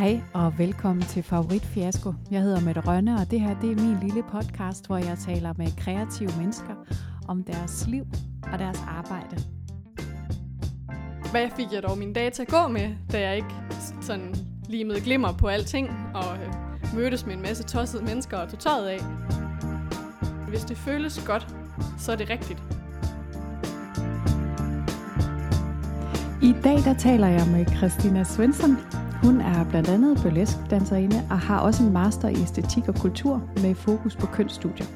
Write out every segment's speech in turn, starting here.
Hej og velkommen til Favorit Fiasko. Jeg hedder Mette Rønne, og det her det er min lille podcast, hvor jeg taler med kreative mennesker om deres liv og deres arbejde. Hvad fik jeg dog min dag til at gå med, da jeg ikke sådan limede glimmer på alting og øh, mødtes med en masse tossede mennesker og tog tøjet af. Hvis det føles godt, så er det rigtigt. I dag der taler jeg med Christina Svensson. Hun er blandt andet burlesk-danserinde og har også en master i æstetik og kultur med fokus på kønsstudier.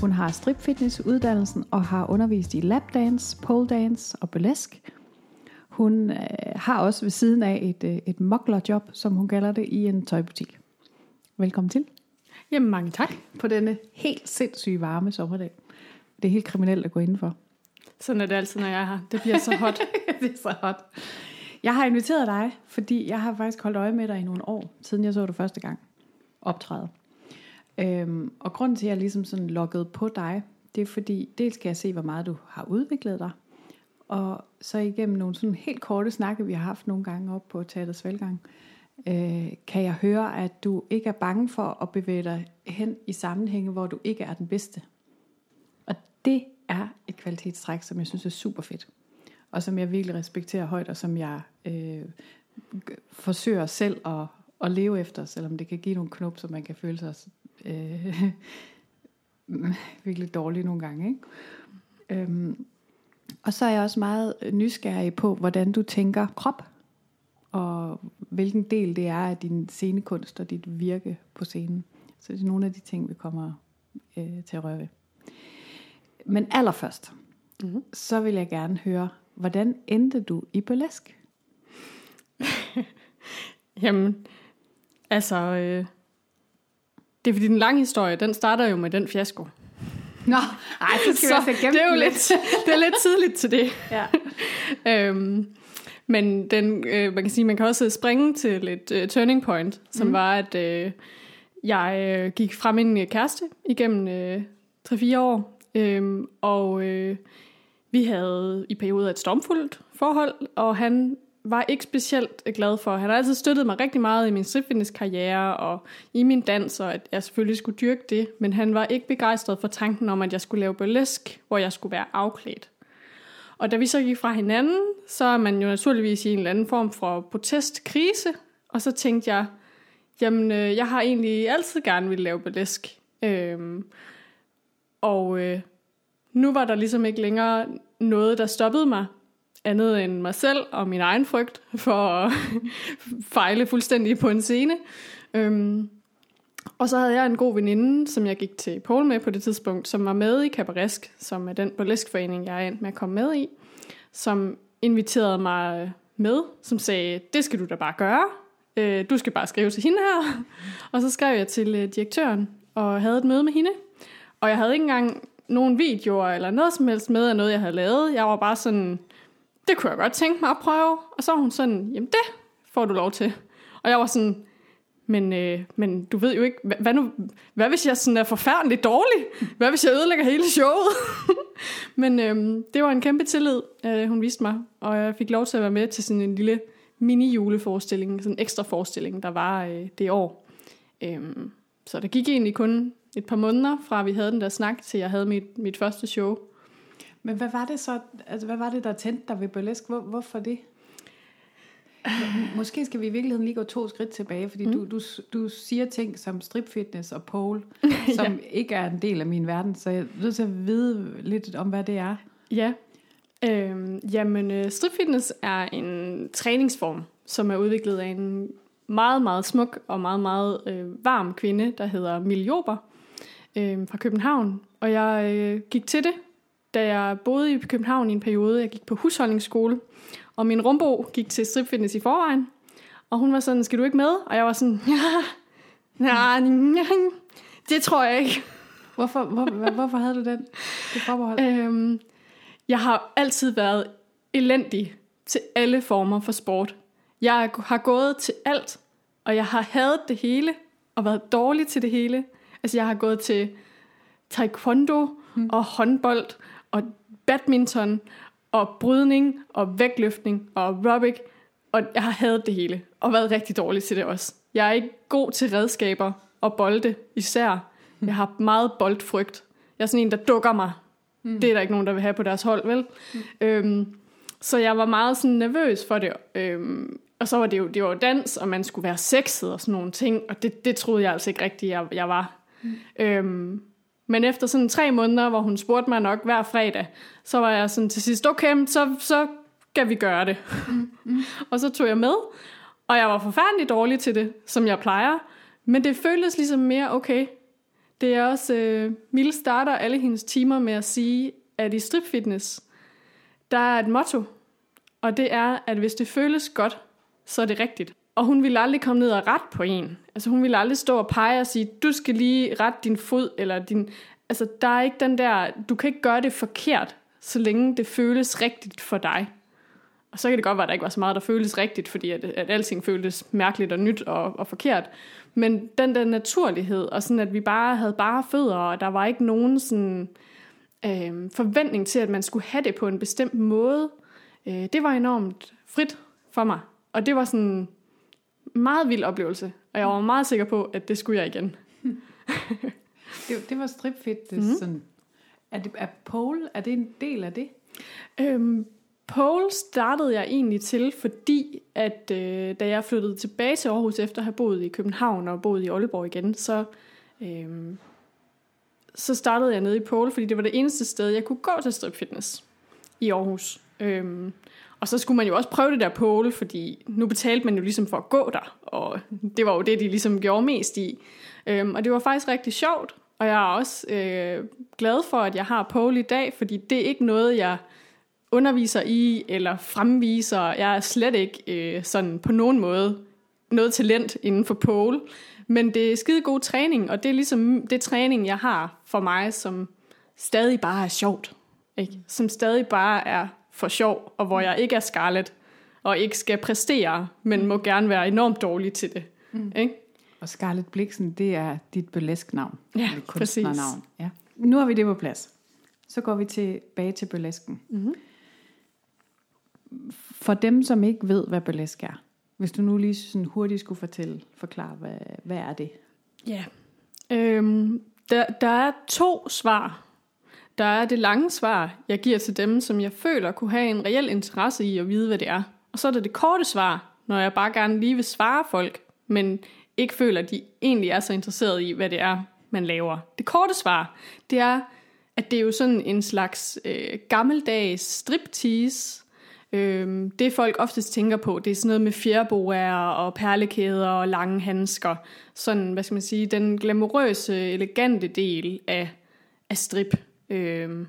Hun har stripfitness-uddannelsen og har undervist i lapdance, pole dance og burlesk. Hun øh, har også ved siden af et, øh, et moklerjob, som hun kalder det, i en tøjbutik. Velkommen til. Jamen mange tak. På denne helt sindssyge varme sommerdag. Det er helt kriminelt at gå indenfor. Sådan er det altid, når jeg er her. Det bliver så hot. det er så hot. Jeg har inviteret dig, fordi jeg har faktisk holdt øje med dig i nogle år, siden jeg så dig første gang optræde. Øhm, og grunden til, at jeg ligesom sådan loggede på dig, det er fordi, dels kan jeg se, hvor meget du har udviklet dig, og så igennem nogle sådan helt korte snakke, vi har haft nogle gange op på Teaters Velgang, øh, kan jeg høre, at du ikke er bange for at bevæge dig hen i sammenhænge, hvor du ikke er den bedste. Og det er et kvalitetstræk, som jeg synes er super fedt. Og som jeg virkelig respekterer højt, og som jeg øh, forsøger selv at, at leve efter, selvom det kan give nogle knop, så man kan føle sig øh, virkelig dårlig nogle gange. Ikke? Øhm, og så er jeg også meget nysgerrig på, hvordan du tænker krop, og hvilken del det er af din scenekunst og dit virke på scenen. Så det er nogle af de ting, vi kommer øh, til at røre ved. Men allerførst, mm-hmm. så vil jeg gerne høre, hvordan endte du i burlesk? Jamen, altså, øh, det er fordi den lange historie, den starter jo med den fiasko. Nå, nej, så skal så vi altså det er jo lidt, det er lidt tidligt til det. Ja. øhm, men den, øh, man kan sige, man kan også springe til et uh, turning point, som mm. var, at øh, jeg øh, gik fra min kæreste igennem øh, 3-4 år, øh, og øh, vi havde i perioder et stormfuldt forhold, og han var ikke specielt glad for. Han har altid støttet mig rigtig meget i min stripfitness-karriere og i min dans, og at jeg selvfølgelig skulle dyrke det. Men han var ikke begejstret for tanken om, at jeg skulle lave burlesk, hvor jeg skulle være afklædt. Og da vi så gik fra hinanden, så er man jo naturligvis i en eller anden form for protestkrise. Og så tænkte jeg, jamen øh, jeg har egentlig altid gerne ville lave burlesk. Øhm, og øh, nu var der ligesom ikke længere noget, der stoppede mig andet end mig selv og min egen frygt for at fejle fuldstændig på en scene. Øhm, og så havde jeg en god veninde, som jeg gik til Paul med på det tidspunkt, som var med i Kabaresk, som er den burleskforening, jeg er endt med at komme med i, som inviterede mig med, som sagde, det skal du da bare gøre. Øh, du skal bare skrive til hende her. Og så skrev jeg til øh, direktøren og havde et møde med hende. Og jeg havde ikke engang nogen videoer eller noget som helst med af noget, jeg havde lavet. Jeg var bare sådan, det kunne jeg godt tænke mig at prøve. Og så var hun sådan, jamen det får du lov til. Og jeg var sådan, men, øh, men du ved jo ikke, hvad, hvad, nu, hvad hvis jeg sådan er forfærdeligt dårlig? Hvad hvis jeg ødelægger hele showet? men øh, det var en kæmpe tillid, øh, hun viste mig, og jeg fik lov til at være med til sådan en lille mini-juleforestilling, sådan en ekstra forestilling, der var øh, det år. Øh, så det gik egentlig kun et par måneder fra vi havde den der snak, til jeg havde mit, mit første show. Men hvad var det så, altså hvad var det, der tændte dig ved burlesk? Hvor, hvorfor det? Måske skal vi i virkeligheden lige gå to skridt tilbage, fordi mm. du, du, du siger ting som stripfitness og pole, som ja. ikke er en del af min verden, så jeg er nødt til at vide lidt om, hvad det er. Ja, øhm, jamen øh, stripfitness er en træningsform, som er udviklet af en meget, meget smuk og meget, meget øh, varm kvinde, der hedder Miljober øh, fra København. Og jeg øh, gik til det, da jeg boede i København i en periode. Jeg gik på husholdningsskole, og min rumbo gik til stripfitness i forvejen. Og hun var sådan, skal du ikke med? Og jeg var sådan, ja, nej, det tror jeg ikke. Hvorfor, hvor, hvorfor havde du den, det forbehold? Øhm, jeg har altid været elendig til alle former for sport. Jeg har gået til alt, og jeg har hadet det hele, og været dårlig til det hele. Altså jeg har gået til taekwondo hmm. og håndbold og badminton og brydning og vægtløftning og aerobic. Og jeg har hadet det hele og været rigtig dårlig til det også. Jeg er ikke god til redskaber og bolde især. Jeg har meget boldfrygt. Jeg er sådan en, der dukker mig. Mm. Det er der ikke nogen, der vil have på deres hold, vel? Mm. Øhm, så jeg var meget sådan nervøs for det. Øhm, og så var det jo, det var dans, og man skulle være sexet og sådan nogle ting. Og det, det troede jeg altså ikke rigtigt, jeg, jeg var. Mm. Øhm, men efter sådan tre måneder, hvor hun spurgte mig nok hver fredag, så var jeg sådan til sidst, okay, så, så skal vi gøre det. Mm. Mm. og så tog jeg med, og jeg var forfærdelig dårlig til det, som jeg plejer. Men det føltes ligesom mere okay. Det er også, øh, Mille starter alle hendes timer med at sige, at i stripfitness, der er et motto, og det er, at hvis det føles godt, så er det rigtigt. Og hun ville aldrig komme ned og rette på en. Altså hun ville aldrig stå og pege og sige, du skal lige rette din fod, eller din... Altså der er ikke den der, du kan ikke gøre det forkert, så længe det føles rigtigt for dig. Og så kan det godt være, at der ikke var så meget, der føltes rigtigt, fordi at, at alting føltes mærkeligt og nyt og, og forkert. Men den der naturlighed, og sådan at vi bare havde bare fødder, og der var ikke nogen sådan, øh, forventning til, at man skulle have det på en bestemt måde, øh, det var enormt frit for mig. Og det var sådan meget vild oplevelse, og jeg var meget sikker på, at det skulle jeg igen. det, det var stripfit. Mm. Sådan, er, det, er pole, er det en del af det? Øhm, pole startede jeg egentlig til, fordi at øh, da jeg flyttede tilbage til Aarhus efter at have boet i København og boet i Aalborg igen, så, øh, så startede jeg nede i pole, fordi det var det eneste sted, jeg kunne gå til strip fitness i Aarhus. Øh, og så skulle man jo også prøve det der pole, fordi nu betalte man jo ligesom for at gå der, og det var jo det, de ligesom gjorde mest i. Øhm, og det var faktisk rigtig sjovt, og jeg er også øh, glad for, at jeg har pole i dag, fordi det er ikke noget, jeg underviser i eller fremviser. Jeg er slet ikke øh, sådan på nogen måde noget talent inden for pole, men det er skide god træning, og det er ligesom det træning, jeg har for mig, som stadig bare er sjovt. Ikke? Som stadig bare er for sjov, og hvor jeg ikke er Scarlett, og ikke skal præstere, men må gerne være enormt dårlig til det. Mm. Ikke? Og Scarlett Bliksen, det er dit burlesk-navn. Ja, præcis. Ja. Nu har vi det på plads. Så går vi tilbage til burlesken. Mm-hmm. For dem, som ikke ved, hvad burlesk er, hvis du nu lige sådan hurtigt skulle fortælle, forklare, hvad, hvad er det? Ja, øhm, der, der er to svar der er det lange svar, jeg giver til dem, som jeg føler kunne have en reel interesse i at vide, hvad det er. Og så er der det korte svar, når jeg bare gerne lige vil svare folk, men ikke føler, at de egentlig er så interesserede i, hvad det er, man laver. Det korte svar, det er, at det er jo sådan en slags øh, gammeldags striptease. Øh, det folk oftest tænker på, det er sådan noget med fjerboer og perlekæder og lange handsker. Sådan, hvad skal man sige, den glamourøse, elegante del af, af strip. Øhm,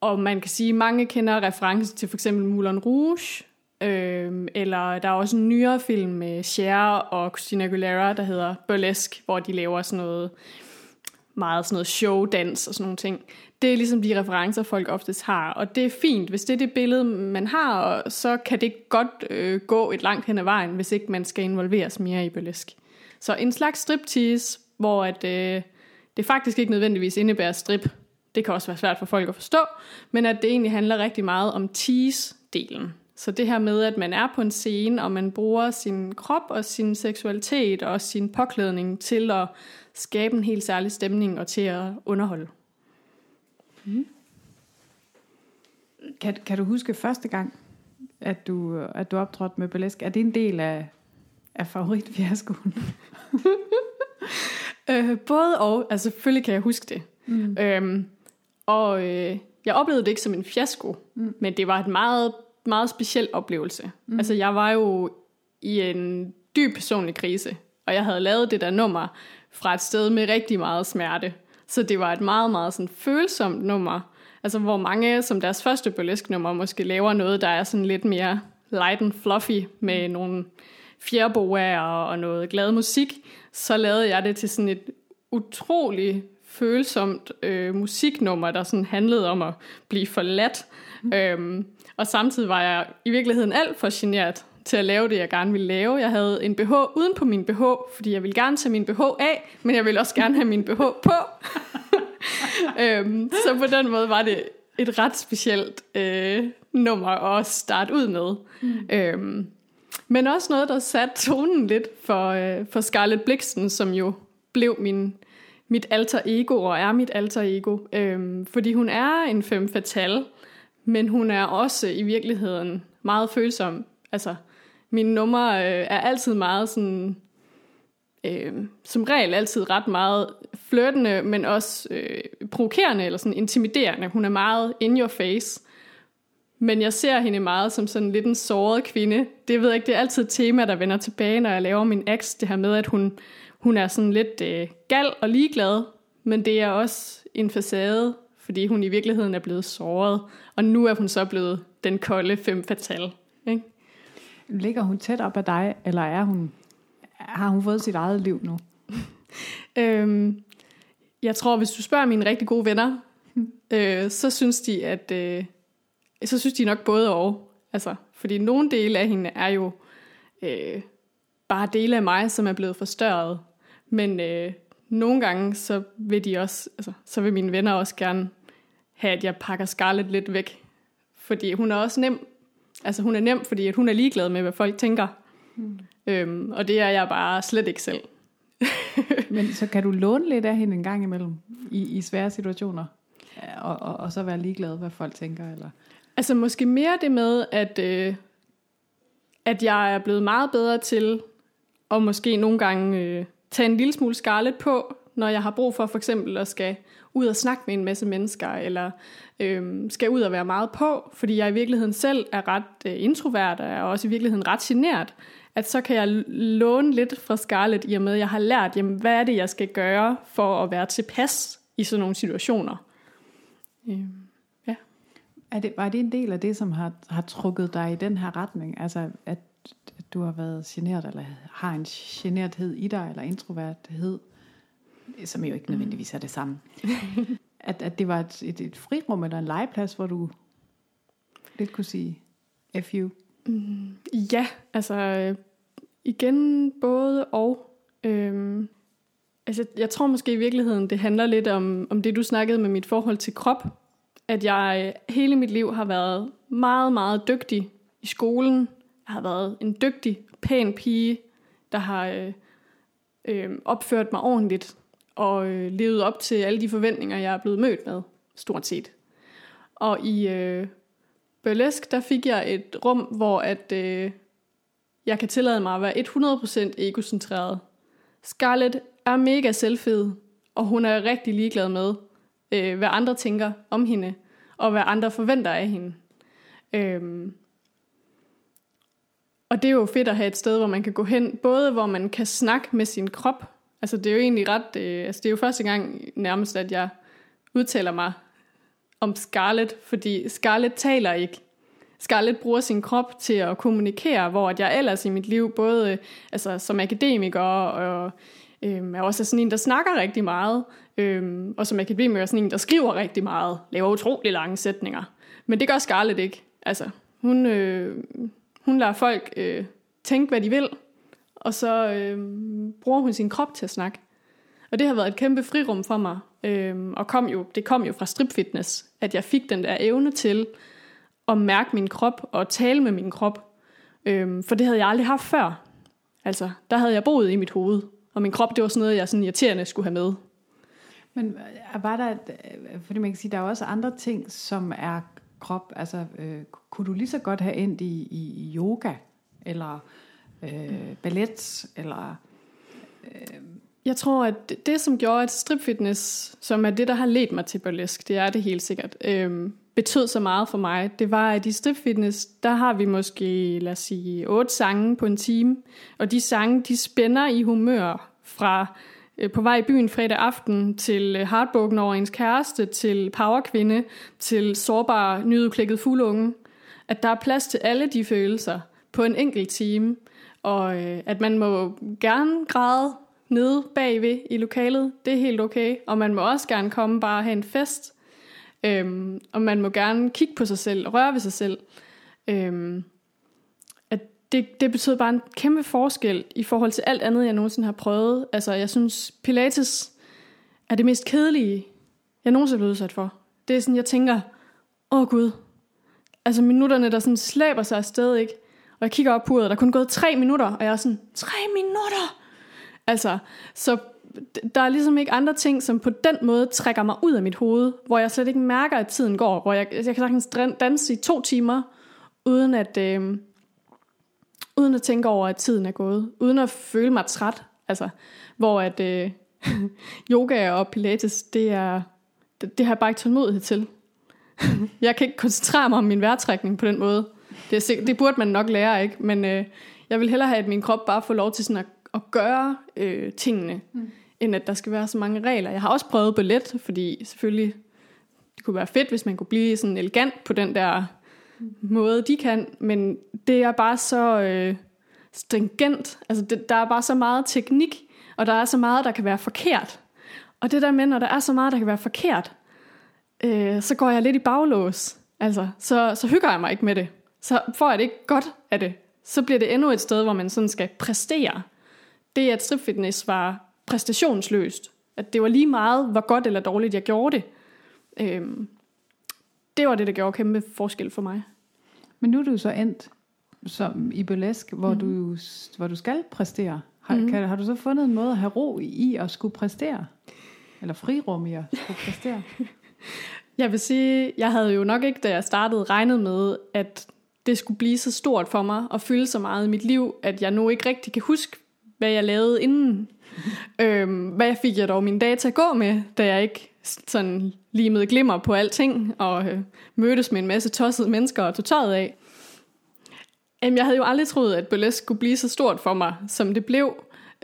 og man kan sige, at mange kender referencer til for eksempel Moulin Rouge, øhm, eller der er også en nyere film med Cher og Christina Aguilera, der hedder Burlesque, hvor de laver sådan noget meget sådan noget showdans og sådan nogle ting. Det er ligesom de referencer, folk oftest har, og det er fint, hvis det er det billede, man har, og så kan det godt øh, gå et langt hen ad vejen, hvis ikke man skal involveres mere i burlesk. Så en slags striptease, hvor at, øh, det faktisk ikke nødvendigvis indebærer strip, det kan også være svært for folk at forstå, men at det egentlig handler rigtig meget om tease-delen. Så det her med, at man er på en scene, og man bruger sin krop og sin seksualitet og sin påklædning til at skabe en helt særlig stemning og til at underholde. Mm. Kan, kan du huske første gang, at du, at du optrådte med burlesk? Er det en del af, af favoritfiaskoen? øh, både og. Altså selvfølgelig kan jeg huske det. Mm. Øhm, og øh, jeg oplevede det ikke som en fiasko, mm. men det var et meget, meget speciel oplevelse. Mm. Altså jeg var jo i en dyb personlig krise, og jeg havde lavet det der nummer fra et sted med rigtig meget smerte. Så det var et meget, meget sådan følsomt nummer. Altså hvor mange som deres første burlesk nummer måske laver noget, der er sådan lidt mere light and fluffy med nogle fjerboer og noget glad musik, så lavede jeg det til sådan et utrolig følsomt øh, musiknummer, der sådan handlede om at blive forladt. Mm. Øhm, og samtidig var jeg i virkeligheden alt for generet til at lave det, jeg gerne ville lave. Jeg havde en BH uden på min BH, fordi jeg ville gerne tage min BH af, men jeg ville også gerne have min BH på. øhm, så på den måde var det et ret specielt øh, nummer at starte ud med. Mm. Øhm, men også noget, der satte tonen lidt for, øh, for Scarlett Blixen, som jo blev min, mit alter ego, og er mit alter ego. Øhm, fordi hun er en femme fatal, men hun er også i virkeligheden meget følsom. Altså, mine numre øh, er altid meget sådan, øh, som regel altid ret meget flirtende, men også øh, provokerende eller sådan intimiderende. Hun er meget in your face. Men jeg ser hende meget som sådan lidt en såret kvinde. Det ved jeg ikke, det er altid et tema, der vender tilbage, når jeg laver min ex. Det her med, at hun, hun er sådan lidt øh, gal og ligeglad, men det er også en facade, fordi hun i virkeligheden er blevet såret. Og nu er hun så blevet den kolde fem fatal. Ikke? Ligger hun tæt op ad dig, eller er hun, har hun fået sit eget liv nu? øhm, jeg tror, hvis du spørger mine rigtig gode venner, øh, så synes de, at øh, så synes de nok både og. Altså, fordi nogle dele af hende er jo øh, bare dele af mig, som er blevet forstørret. Men øh, nogle gange, så vil de også, altså, så vil mine venner også gerne have, at jeg pakker Scarlett lidt væk. Fordi hun er også nem. Altså hun er nem, fordi at hun er ligeglad med, hvad folk tænker. Mm. Øhm, og det er jeg bare slet ikke selv. Men så kan du låne lidt af hende en gang imellem i, i svære situationer? Og, og, og så være ligeglad, hvad folk tænker? Eller? Altså måske mere det med, at, øh, at jeg er blevet meget bedre til at måske nogle gange øh, tage en lille smule skarlet på, når jeg har brug for for eksempel at skal ud og snakke med en masse mennesker, eller øhm, skal ud og være meget på, fordi jeg i virkeligheden selv er ret øh, introvert, og er også i virkeligheden ret genert, at så kan jeg låne lidt fra Scarlett i og med, at jeg har lært, jamen, hvad er det, jeg skal gøre for at være tilpas i sådan nogle situationer. Øh. Er det, var det en del af det, som har, har trukket dig i den her retning? Altså, at, at du har været generet, eller har en generthed i dig, eller introverthed, som jo ikke nødvendigvis er det samme. at, at det var et, et, et frirum eller en legeplads, hvor du lidt kunne sige FU? Mm, ja, altså igen både og. Øhm, altså, jeg tror måske i virkeligheden, det handler lidt om, om det, du snakkede med mit forhold til krop at jeg hele mit liv har været meget, meget dygtig i skolen. Har været en dygtig, pæn pige, der har øh, øh, opført mig ordentligt og øh, levet op til alle de forventninger, jeg er blevet mødt med, stort set. Og i øh, burlesk, der fik jeg et rum, hvor at, øh, jeg kan tillade mig at være 100% egocentreret. Scarlett er mega selvfed, og hun er rigtig ligeglad med, øh, hvad andre tænker om hende, og hvad andre forventer af hende. Øhm, og det er jo fedt at have et sted, hvor man kan gå hen, både hvor man kan snakke med sin krop, altså det er jo egentlig ret, øh, altså det er jo første gang nærmest, at jeg udtaler mig om Scarlett, fordi Scarlett taler ikke. Scarlett bruger sin krop til at kommunikere, hvor at jeg ellers i mit liv, både øh, altså, som akademiker og Øhm, er også sådan en, der snakker rigtig meget, øh, og som akademiker er sådan en, der skriver rigtig meget, laver utrolig lange sætninger. Men det gør Scarlett ikke. Altså, hun, øh, hun lader folk øh, tænke, hvad de vil, og så øh, bruger hun sin krop til at snakke. Og det har været et kæmpe frirum for mig, øh, og kom jo, det kom jo fra stripfitness, at jeg fik den der evne til at mærke min krop og tale med min krop. Øh, for det havde jeg aldrig haft før. Altså, der havde jeg boet i mit hoved, og min krop, det var sådan noget, jeg sådan irriterende skulle have med. Men øh, var der, øh, fordi man kan sige, der er også andre ting, som er krop, altså øh, kunne du lige så godt have endt i, i yoga, eller øh, ballet, eller... Øh, jeg tror, at det, som gjorde, at stripfitness, som er det, der har ledt mig til burlesk, det er det helt sikkert, øh, betød så meget for mig, det var, at i stripfitness, der har vi måske, lad os sige, otte sange på en time, og de sange, de spænder i humør fra Øh, på vej i byen fredag aften, til øh, heartbroken over ens kæreste, til powerkvinde, til sårbar, nyudklækket fuglunge. At der er plads til alle de følelser på en enkelt time, og øh, at man må gerne græde nede bagved i lokalet, det er helt okay, og man må også gerne komme bare og have en fest, Øhm, og man må gerne kigge på sig selv, røre ved sig selv. Øhm, det, det betyder bare en kæmpe forskel i forhold til alt andet, jeg nogensinde har prøvet. Altså, jeg synes, Pilates er det mest kedelige, jeg nogensinde er blevet udsat for. Det er sådan, jeg tænker, åh oh, gud, altså minutterne, der sådan slæber sig afsted, ikke? Og jeg kigger op på uret, der er kun gået tre minutter, og jeg er sådan, tre minutter! Altså, så der er ligesom ikke andre ting, som på den måde trækker mig ud af mit hoved, hvor jeg slet ikke mærker, at tiden går, hvor jeg, jeg kan sagtens danse i to timer, uden at, øh, uden at tænke over, at tiden er gået, uden at føle mig træt, altså, hvor at øh, yoga og pilates, det er, det, det har jeg bare ikke tålmodighed til. jeg kan ikke koncentrere mig om min vejrtrækning på den måde. Det, er det burde man nok lære, ikke? Men øh, jeg vil hellere have, at min krop bare får lov til sådan at, at gøre øh, tingene, mm. end at der skal være så mange regler. Jeg har også prøvet ballet, fordi selvfølgelig det kunne være fedt, hvis man kunne blive sådan elegant på den der måde, de kan. Men det er bare så øh, stringent. Altså, det, der er bare så meget teknik, og der er så meget, der kan være forkert. Og det der med, når der er så meget, der kan være forkert, øh, så går jeg lidt i baglås. Altså, så, så hygger jeg mig ikke med det. Så får jeg det ikke godt af det, så bliver det endnu et sted, hvor man sådan skal præstere. Det, at stripfitness var præstationsløst. At det var lige meget, hvor godt eller dårligt jeg gjorde det. Øhm, det var det, der gjorde kæmpe forskel for mig. Men nu er du så endt som i burlesk, hvor, mm. du, hvor du skal præstere. Har, mm. kan, har du så fundet en måde at have ro i at skulle præstere? Eller frirum i at skulle præstere? jeg vil sige, jeg havde jo nok ikke, da jeg startede, regnet med, at det skulle blive så stort for mig og fylde så meget i mit liv, at jeg nu ikke rigtig kan huske, hvad jeg lavede inden. øhm, hvad fik jeg dog min dage til at gå med, da jeg ikke sådan limede glimmer på alting, og øh, mødtes med en masse tossede mennesker og tog tøjet af. Jamen, jeg havde jo aldrig troet, at burlesque skulle blive så stort for mig, som det blev.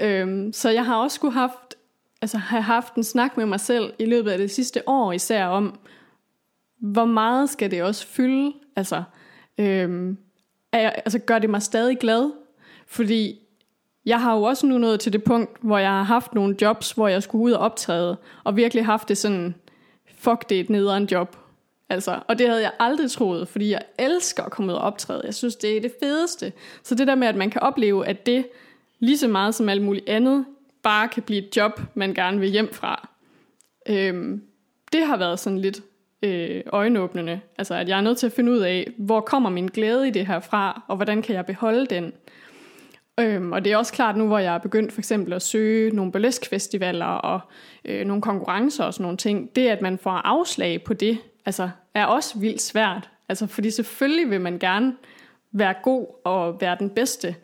Øhm, så jeg har også skulle haft, altså, have haft en snak med mig selv i løbet af det sidste år især om, hvor meget skal det også fylde? Altså, øhm, er, jeg, altså gør det mig stadig glad? Fordi jeg har jo også nu nået til det punkt, hvor jeg har haft nogle jobs, hvor jeg skulle ud og optræde, og virkelig haft det sådan, fuck det er et nederen job. Altså, og det havde jeg aldrig troet, fordi jeg elsker at komme ud og optræde. Jeg synes, det er det fedeste. Så det der med, at man kan opleve, at det lige så meget som alt muligt andet, bare kan blive et job, man gerne vil hjem fra. Øhm, det har været sådan lidt øh, øjenåbnende. Altså, at jeg er nødt til at finde ud af, hvor kommer min glæde i det her fra, og hvordan kan jeg beholde den. Øhm, og det er også klart nu, hvor jeg er begyndt for eksempel at søge nogle burleskfestivaler og øh, nogle konkurrencer og sådan nogle ting. Det, at man får afslag på det, altså, er også vildt svært. Altså, fordi selvfølgelig vil man gerne være god og være den bedste.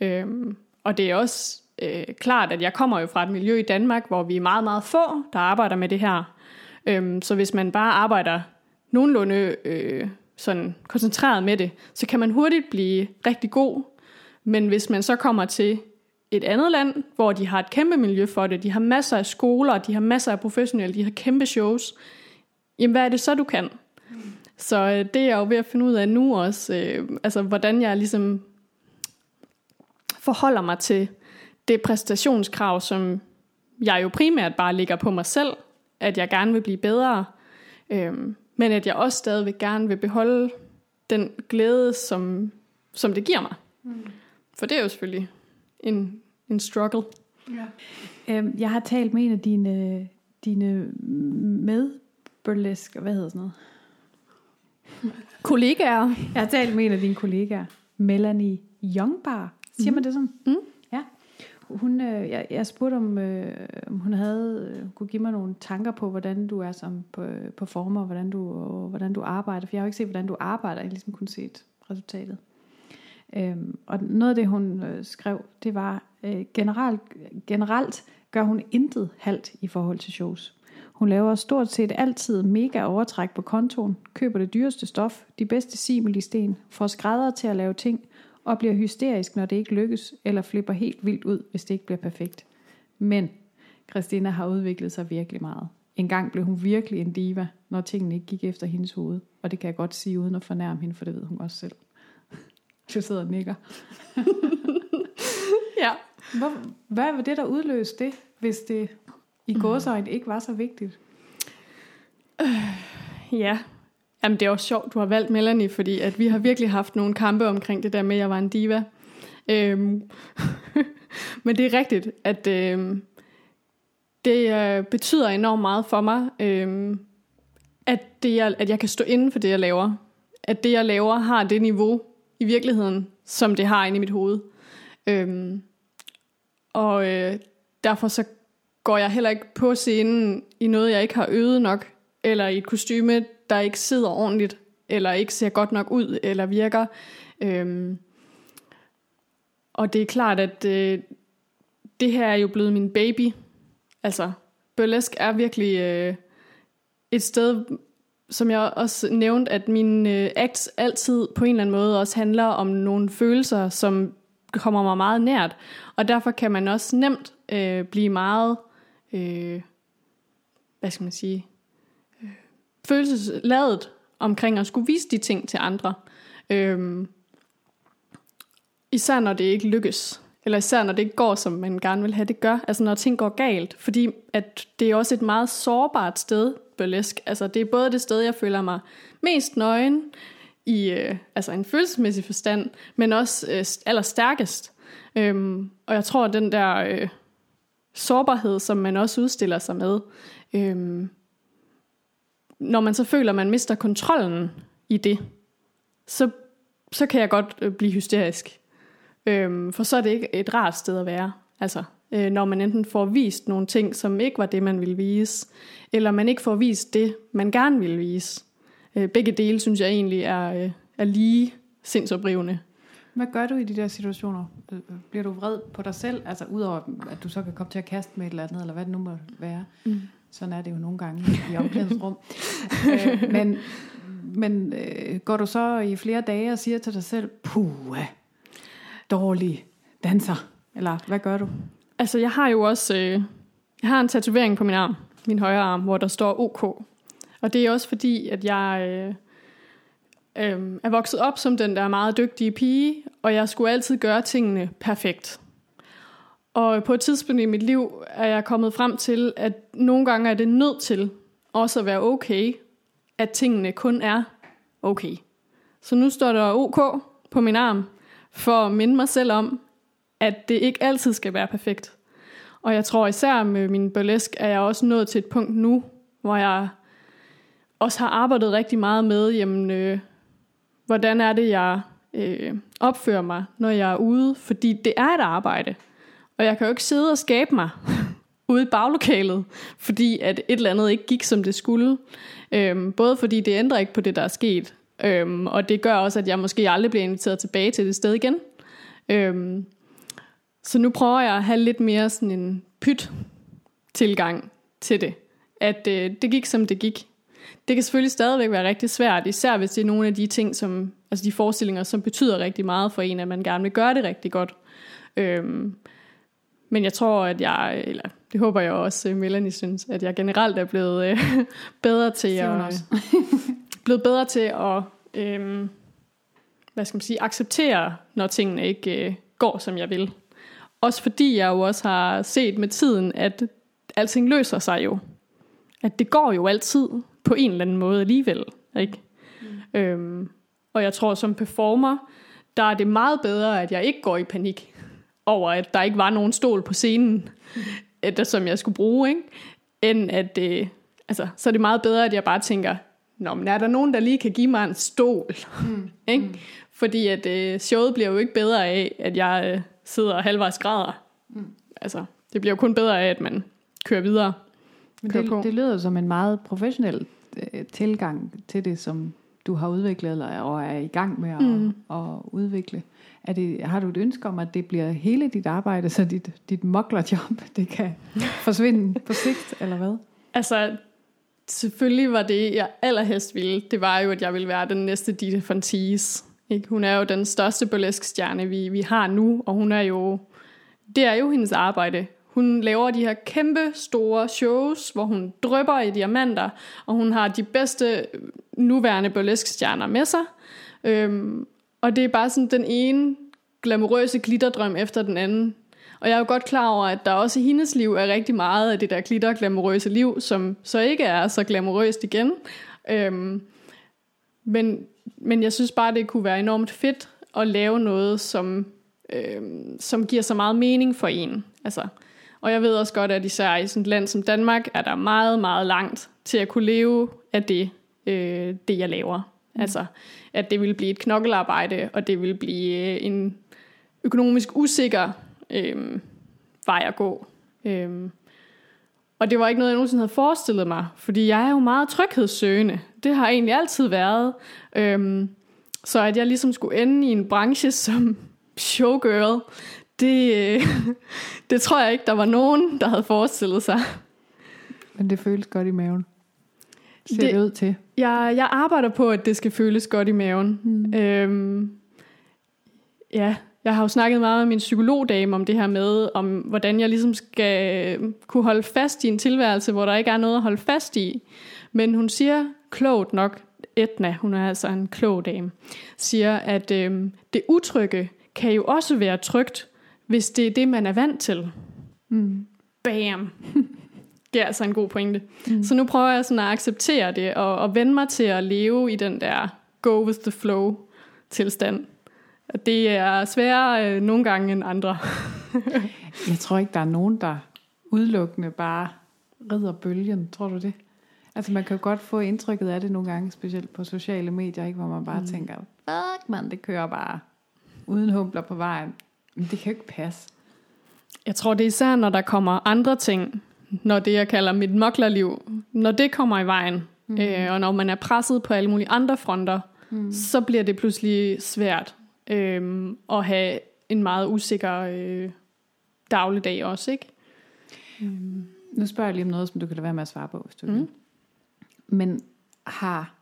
Øhm, og det er også øh, klart, at jeg kommer jo fra et miljø i Danmark, hvor vi er meget, meget få, der arbejder med det her. Øhm, så hvis man bare arbejder nogenlunde øh, sådan koncentreret med det, så kan man hurtigt blive rigtig god. Men hvis man så kommer til et andet land, hvor de har et kæmpe miljø for det, de har masser af skoler, de har masser af professionelle, de har kæmpe shows, jamen hvad er det så, du kan? Så øh, det er jeg jo ved at finde ud af nu også, øh, altså hvordan jeg ligesom forholder mig til det præstationskrav, som jeg jo primært bare ligger på mig selv, at jeg gerne vil blive bedre, øh, men at jeg også stadigvæk gerne vil beholde den glæde, som, som det giver mig. Mm. For det er jo selvfølgelig en, en struggle. Ja. Øhm, jeg har talt med en af dine, dine med burlesk, hvad hedder sådan noget? Kollegaer. Jeg har talt med en af dine kollegaer, Melanie Youngbar. Siger mm. man det sådan? Mm. Ja. Hun, øh, jeg, jeg spurgte om, øh, om hun havde øh, kunne give mig nogle tanker på, hvordan du er som på, performer, hvordan du, og hvordan du arbejder. For jeg har jo ikke set, hvordan du arbejder. Jeg har ligesom kun set resultatet. Øhm, og noget af det, hun øh, skrev, det var, øh, generelt, generelt gør hun intet halvt i forhold til shows. Hun laver stort set altid mega overtræk på kontoen, køber det dyreste stof, de bedste simel i sten, får skrædder til at lave ting, og bliver hysterisk, når det ikke lykkes, eller flipper helt vildt ud, hvis det ikke bliver perfekt. Men Christina har udviklet sig virkelig meget. En gang blev hun virkelig en diva, når tingene ikke gik efter hendes hoved. Og det kan jeg godt sige uden at fornærme hende, for det ved hun også selv. Du sidder og nikker. ja. Hvor, hvad var det, der udløste det, hvis det i gåsøjne ikke var så vigtigt? Øh, ja, Jamen, det er også sjovt, du har valgt Melanie, fordi at vi har virkelig haft nogle kampe omkring det der med, at jeg var en diva. Øhm, men det er rigtigt, at øhm, det øh, betyder enormt meget for mig, øhm, at, det, jeg, at jeg kan stå inden for det, jeg laver. At det, jeg laver, har det niveau, i virkeligheden, som det har inde i mit hoved. Øhm, og øh, derfor så går jeg heller ikke på scenen i noget, jeg ikke har øvet nok, eller i et kostyme, der ikke sidder ordentligt, eller ikke ser godt nok ud, eller virker. Øhm, og det er klart, at øh, det her er jo blevet min baby. Altså, burlesk er virkelig øh, et sted, som jeg også nævnte, at min øh, acts altid på en eller anden måde også handler om nogle følelser, som kommer mig meget nært. Og derfor kan man også nemt øh, blive meget, øh, hvad skal man sige, øh, følelsesladet omkring at skulle vise de ting til andre. Øh, især når det ikke lykkes. Eller især når det ikke går, som man gerne vil have det gør. Altså når ting går galt. Fordi at det er også et meget sårbart sted, burlesk. Altså det er både det sted, jeg føler mig mest nøgen, i øh, altså en følelsesmæssig forstand, men også øh, allerstærkest. Øhm, og jeg tror, at den der øh, sårbarhed, som man også udstiller sig med, øhm, når man så føler, at man mister kontrollen i det, så, så kan jeg godt øh, blive hysterisk. Øhm, for så er det ikke et rart sted at være. Altså, øh, når man enten får vist nogle ting, som ikke var det, man ville vise, eller man ikke får vist det, man gerne ville vise. Øh, begge dele, synes jeg egentlig, er, øh, er lige sindsoprivende. Hvad gør du i de der situationer? Øh, bliver du vred på dig selv? Altså udover, at du så kan komme til at kaste med et eller andet, eller hvad det nu må være. Mm. Sådan er det jo nogle gange i omklædningsrum. øh, men men øh, går du så i flere dage og siger til dig selv, puh, dårlig danser? Eller hvad gør du? Altså, jeg har jo også øh, jeg har en tatovering på min arm, min højre arm, hvor der står OK. Og det er også fordi, at jeg øh, øh, er vokset op som den der meget dygtige pige, og jeg skulle altid gøre tingene perfekt. Og på et tidspunkt i mit liv er jeg kommet frem til, at nogle gange er det nødt til også at være okay, at tingene kun er okay. Så nu står der OK på min arm, for at minde mig selv om, at det ikke altid skal være perfekt. Og jeg tror især med min burlesk, er jeg også nået til et punkt nu, hvor jeg også har arbejdet rigtig meget med, jamen, øh, hvordan er det, jeg øh, opfører mig, når jeg er ude, fordi det er et arbejde. Og jeg kan jo ikke sidde og skabe mig ude i baglokalet, fordi at et eller andet ikke gik, som det skulle. Øhm, både fordi det ændrer ikke på det, der er sket, øhm, og det gør også, at jeg måske aldrig bliver inviteret tilbage til det sted igen. Øhm, så nu prøver jeg at have lidt mere sådan en pyt tilgang til det. At øh, det gik, som det gik. Det kan selvfølgelig stadigvæk være rigtig svært, især hvis det er nogle af de ting, som, altså de forestillinger, som betyder rigtig meget for en, at man gerne vil gøre det rigtig godt. Øhm, men jeg tror, at jeg, eller det håber jeg også, Melanie synes, at jeg generelt er blevet øh, bedre til at, blevet bedre til at, øh, hvad skal man sige, acceptere, når tingene ikke øh, går, som jeg vil. Også fordi jeg jo også har set med tiden, at alting løser sig jo. At det går jo altid på en eller anden måde alligevel. Ikke? Mm. Øhm, og jeg tror, som performer, der er det meget bedre, at jeg ikke går i panik over, at der ikke var nogen stol på scenen, mm. som jeg skulle bruge, ikke? end at, øh, altså, så er det meget bedre, at jeg bare tænker, Nå, men er der nogen, der lige kan give mig en stol? Mm. ikke? Mm. Fordi at øh, showet bliver jo ikke bedre af, at jeg øh, sidder halvvejs grader. Mm. Altså, det bliver jo kun bedre af, at man kører videre. Men kører det, på. det lyder som en meget professionel øh, tilgang til det, som du har udviklet eller, og er i gang med at, mm. at udvikle. Er det, har du et ønske om, at det bliver hele dit arbejde, så dit, dit moklerjob det kan forsvinde på sigt, eller hvad? Altså, selvfølgelig var det, jeg allerhelst ville, det var jo, at jeg ville være den næste Dita Fontis. Ikke? Hun er jo den største burlesque-stjerne, vi, vi har nu, og hun er jo, det er jo hendes arbejde. Hun laver de her kæmpe store shows, hvor hun drøber i diamanter, og hun har de bedste øh, nuværende burlesque-stjerner med sig. Øhm, og det er bare sådan den ene glamourøse glitterdrøm efter den anden. Og jeg er jo godt klar over, at der også i hendes liv er rigtig meget af det der glitter glamourøse liv, som så ikke er så glamourøst igen. Øhm, men, men jeg synes bare, det kunne være enormt fedt at lave noget, som, øhm, som giver så meget mening for en. Altså, og jeg ved også godt, at især i sådan et land som Danmark, er der meget, meget langt til at kunne leve af det, øh, det jeg laver. Mm. Altså, at det ville blive et knokkelarbejde, og det ville blive øh, en økonomisk usikker øh, vej at gå. Øh, og det var ikke noget, jeg nogensinde havde forestillet mig, fordi jeg er jo meget tryghedssøgende. Det har egentlig altid været. Øhm, så at jeg ligesom skulle ende i en branche som showgirl, det, det tror jeg ikke, der var nogen, der havde forestillet sig. Men det føles godt i maven. Ser det, det ud til. Jeg, jeg arbejder på, at det skal føles godt i maven. Mm. Øhm, ja, jeg har jo snakket meget med min psykologdame om det her med, om hvordan jeg ligesom skal kunne holde fast i en tilværelse, hvor der ikke er noget at holde fast i. Men hun siger klogt nok, Etna, hun er altså en klog dame, siger, at øhm, det utrygge kan jo også være trygt, hvis det er det, man er vant til. Mm. Bam! Det er altså en god pointe. Mm. Så nu prøver jeg sådan at acceptere det, og, og vende mig til at leve i den der go with the flow tilstand. Det er sværere øh, nogle gange end andre. jeg tror ikke, der er nogen, der udelukkende bare rider bølgen. Tror du det? Altså man kan jo godt få indtrykket af det nogle gange, specielt på sociale medier, ikke, hvor man bare mm. tænker, fuck man, det kører bare uden humpler på vejen. Men det kan jo ikke passe. Jeg tror, det er især, når der kommer andre ting, når det, jeg kalder mit moklerliv, når det kommer i vejen, mm. øh, og når man er presset på alle mulige andre fronter, mm. så bliver det pludselig svært øh, at have en meget usikker øh, dagligdag også, ikke? Mm. Nu spørger jeg lige om noget, som du kan lade være med at svare på, hvis du mm. vil. Men har,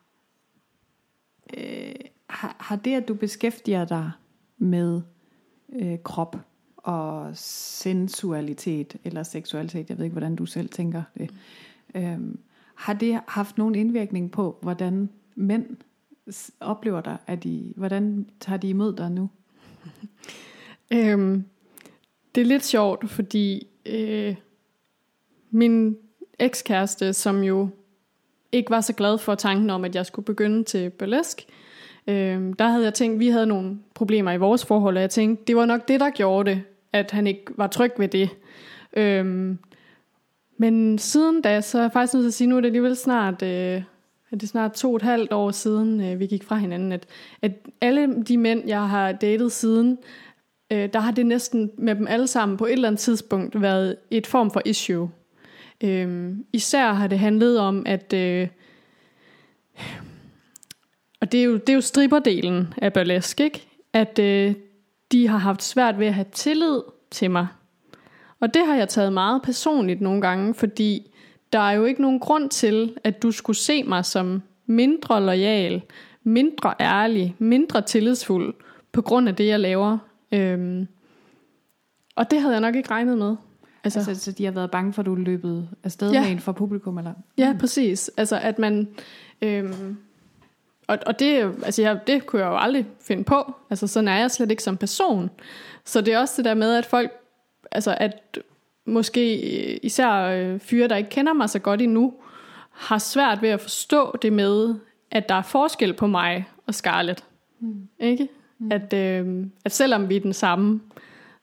øh, har, har det, at du beskæftiger dig med øh, krop og sensualitet eller seksualitet, jeg ved ikke, hvordan du selv tænker det, mm. øh, har det haft nogen indvirkning på, hvordan mænd oplever dig? Er de, hvordan tager de imod dig nu? øhm, det er lidt sjovt, fordi øh, min ekskæreste, som jo ikke var så glad for tanken om, at jeg skulle begynde til burlesk, øh, der havde jeg tænkt, vi havde nogle problemer i vores forhold, og jeg tænkte, det var nok det, der gjorde det, at han ikke var tryg ved det. Øh, men siden da, så er jeg faktisk nødt til at sige, nu er det alligevel snart... Øh, det er snart to og et halvt år siden, øh, vi gik fra hinanden, at, at alle de mænd, jeg har datet siden, øh, der har det næsten med dem alle sammen på et eller andet tidspunkt været et form for issue. Øh, især har det handlet om, at... Øh, og det er jo, det er jo stripperdelen af burlesk, ikke? At øh, de har haft svært ved at have tillid til mig. Og det har jeg taget meget personligt nogle gange, fordi der er jo ikke nogen grund til, at du skulle se mig som mindre lojal, mindre ærlig, mindre tillidsfuld, på grund af det, jeg laver. Øhm, og det havde jeg nok ikke regnet med. Altså, altså så de har været bange for, at du løbet afsted ja. med en for publikum? Eller? Ja, præcis. Altså at man... Øhm, og, og det, altså jeg, det kunne jeg jo aldrig finde på. Altså sådan er jeg slet ikke som person. Så det er også det der med, at folk... Altså at måske især øh, fyre, der ikke kender mig så godt endnu, har svært ved at forstå det med, at der er forskel på mig og Scarlett. Mm. Ikke? Mm. At, øh, at selvom vi er den samme,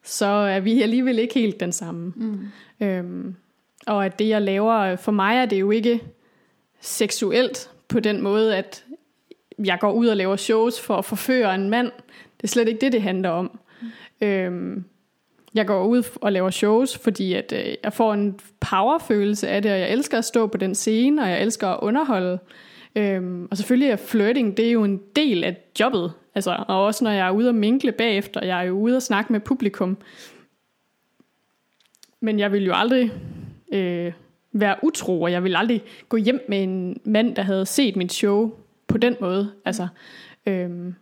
så er vi alligevel ikke helt den samme. Mm. Øhm, og at det, jeg laver, for mig er det jo ikke seksuelt på den måde, at jeg går ud og laver shows for at forføre en mand. Det er slet ikke det, det handler om. Mm. Øhm, jeg går ud og laver shows, fordi at, øh, jeg får en powerfølelse af det, og jeg elsker at stå på den scene, og jeg elsker at underholde. Øhm, og selvfølgelig er flirting, det er jo en del af jobbet. Altså, og også når jeg er ude og minkle bagefter, jeg er jo ude og snakke med publikum. Men jeg vil jo aldrig øh, være utro, og jeg vil aldrig gå hjem med en mand, der havde set mit show på den måde. Altså, øhm,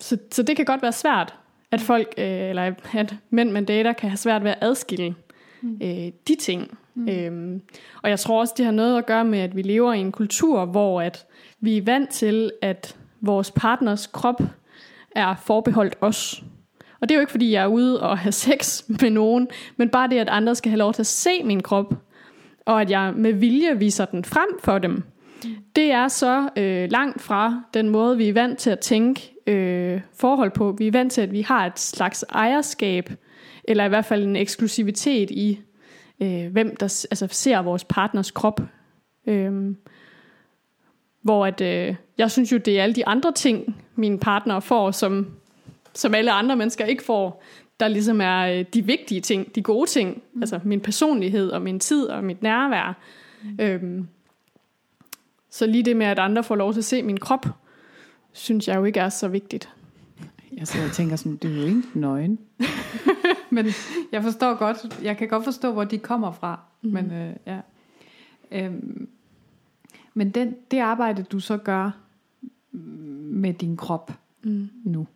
så, så det kan godt være svært at folk, øh, eller at mænd med data kan have svært ved at adskille mm. øh, de ting. Mm. Øhm, og jeg tror også, det har noget at gøre med, at vi lever i en kultur, hvor at vi er vant til, at vores partners krop er forbeholdt os. Og det er jo ikke, fordi jeg er ude og have sex med nogen, men bare det, at andre skal have lov til at se min krop, og at jeg med vilje viser den frem for dem. Mm. Det er så øh, langt fra den måde, vi er vant til at tænke øh, forhold på. Vi er vant til, at vi har et slags ejerskab, eller i hvert fald en eksklusivitet i, øh, hvem der altså, ser vores partners krop. Øh, hvor at, øh, jeg synes jo, det er alle de andre ting, mine partner får, som, som alle andre mennesker ikke får, der ligesom er øh, de vigtige ting, de gode ting. Mm. Altså min personlighed og min tid og mit nærvær. Mm. Øhm, så lige det med, at andre får lov til at se min krop, synes jeg jo ikke er så vigtigt. Jeg sidder og tænker sådan, det er jo ikke nøgen. men jeg forstår godt, jeg kan godt forstå, hvor de kommer fra. Mm. Men øh, ja. Øhm, men den, det arbejde, du så gør med din krop mm. nu,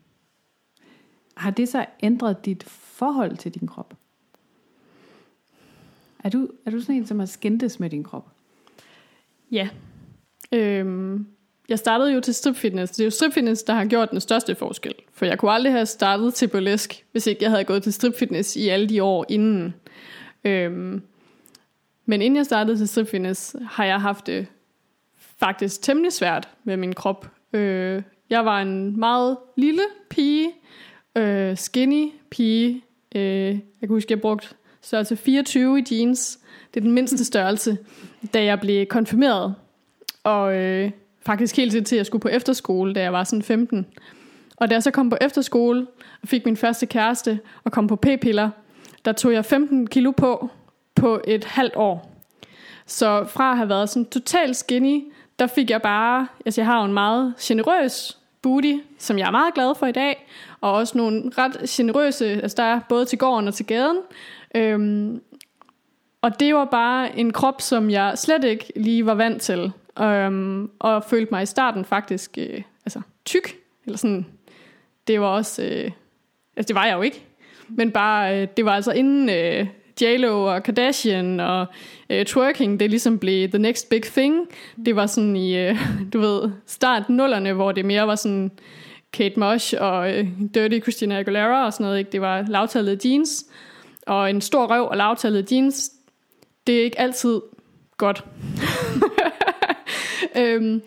har det så ændret dit forhold til din krop? Er du, er du sådan en, som har skændtes med din krop? Ja. Øhm, jeg startede jo til strip fitness. Det er jo strip fitness, der har gjort den største forskel. For jeg kunne aldrig have startet til burlesk, hvis ikke jeg havde gået til strip fitness i alle de år inden. Øhm, men inden jeg startede til strip fitness, har jeg haft det faktisk temmelig svært med min krop. Øh, jeg var en meget lille pige, øh, skinny pige. Øh, jeg kan huske, jeg brugte størrelse 24 i jeans. Det er den mindste størrelse, da jeg blev konfirmeret. Og øh, faktisk helt til, at jeg skulle på efterskole, da jeg var sådan 15. Og da jeg så kom på efterskole og fik min første kæreste og kom på p-piller, der tog jeg 15 kilo på på et halvt år. Så fra at have været sådan totalt skinny, der fik jeg bare, altså jeg har jo en meget generøs booty, som jeg er meget glad for i dag, og også nogle ret generøse, altså der er både til gården og til gaden. Øhm, og det var bare en krop, som jeg slet ikke lige var vant til, øhm, og følte mig i starten faktisk øh, altså, tyk, eller sådan, det var også, øh, altså det var jeg jo ikke, men bare, øh, det var altså inden øh, J-Lo og Kardashian og øh, twerking, det ligesom blev the next big thing. Det var sådan i, øh, du ved, start nullerne, hvor det mere var sådan Kate Mosh og øh, Dirty Christina Aguilera og sådan noget. Ikke? Det var lavtallet jeans, og en stor røv og lavtallet jeans, det er ikke altid godt. øhm,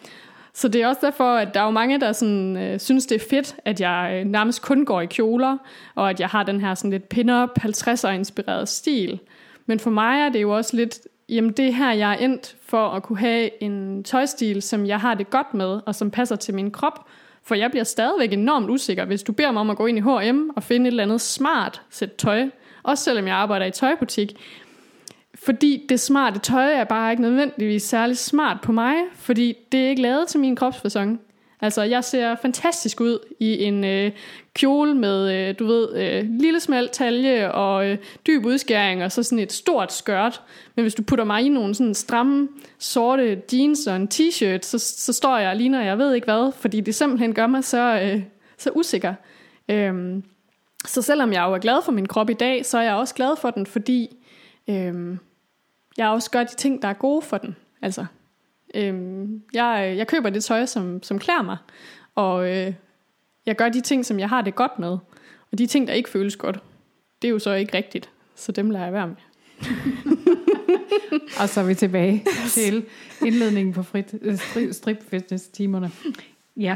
Så det er også derfor, at der er jo mange, der sådan, øh, synes, det er fedt, at jeg øh, nærmest kun går i kjoler, og at jeg har den her sådan lidt pin-up, 50'er inspireret stil. Men for mig er det jo også lidt, jamen det er her, jeg er endt for at kunne have en tøjstil, som jeg har det godt med, og som passer til min krop. For jeg bliver stadigvæk enormt usikker, hvis du beder mig om at gå ind i H&M og finde et eller andet smart sæt tøj, også selvom jeg arbejder i tøjbutik, fordi det smarte tøj er bare ikke nødvendigvis særlig smart på mig, fordi det er ikke lavet til min kropsfasong. Altså, jeg ser fantastisk ud i en øh, kjole med, øh, du ved, øh, lille smal talje og øh, dyb udskæring og så sådan et stort skørt. Men hvis du putter mig i nogle sådan stramme, sorte jeans og en t-shirt, så, så står jeg og ligner, jeg ved ikke hvad, fordi det simpelthen gør mig så, øh, så usikker. Øhm, så selvom jeg jo er glad for min krop i dag, så er jeg også glad for den, fordi øhm, jeg også gør de ting, der er gode for den. Altså, øhm, jeg, jeg køber det tøj, som, som klæder mig, og øh, jeg gør de ting, som jeg har det godt med. Og de ting, der ikke føles godt, det er jo så ikke rigtigt. Så dem lader jeg være med. og så er vi tilbage til indledningen på frit, øh, strip fitness timerne. Ja.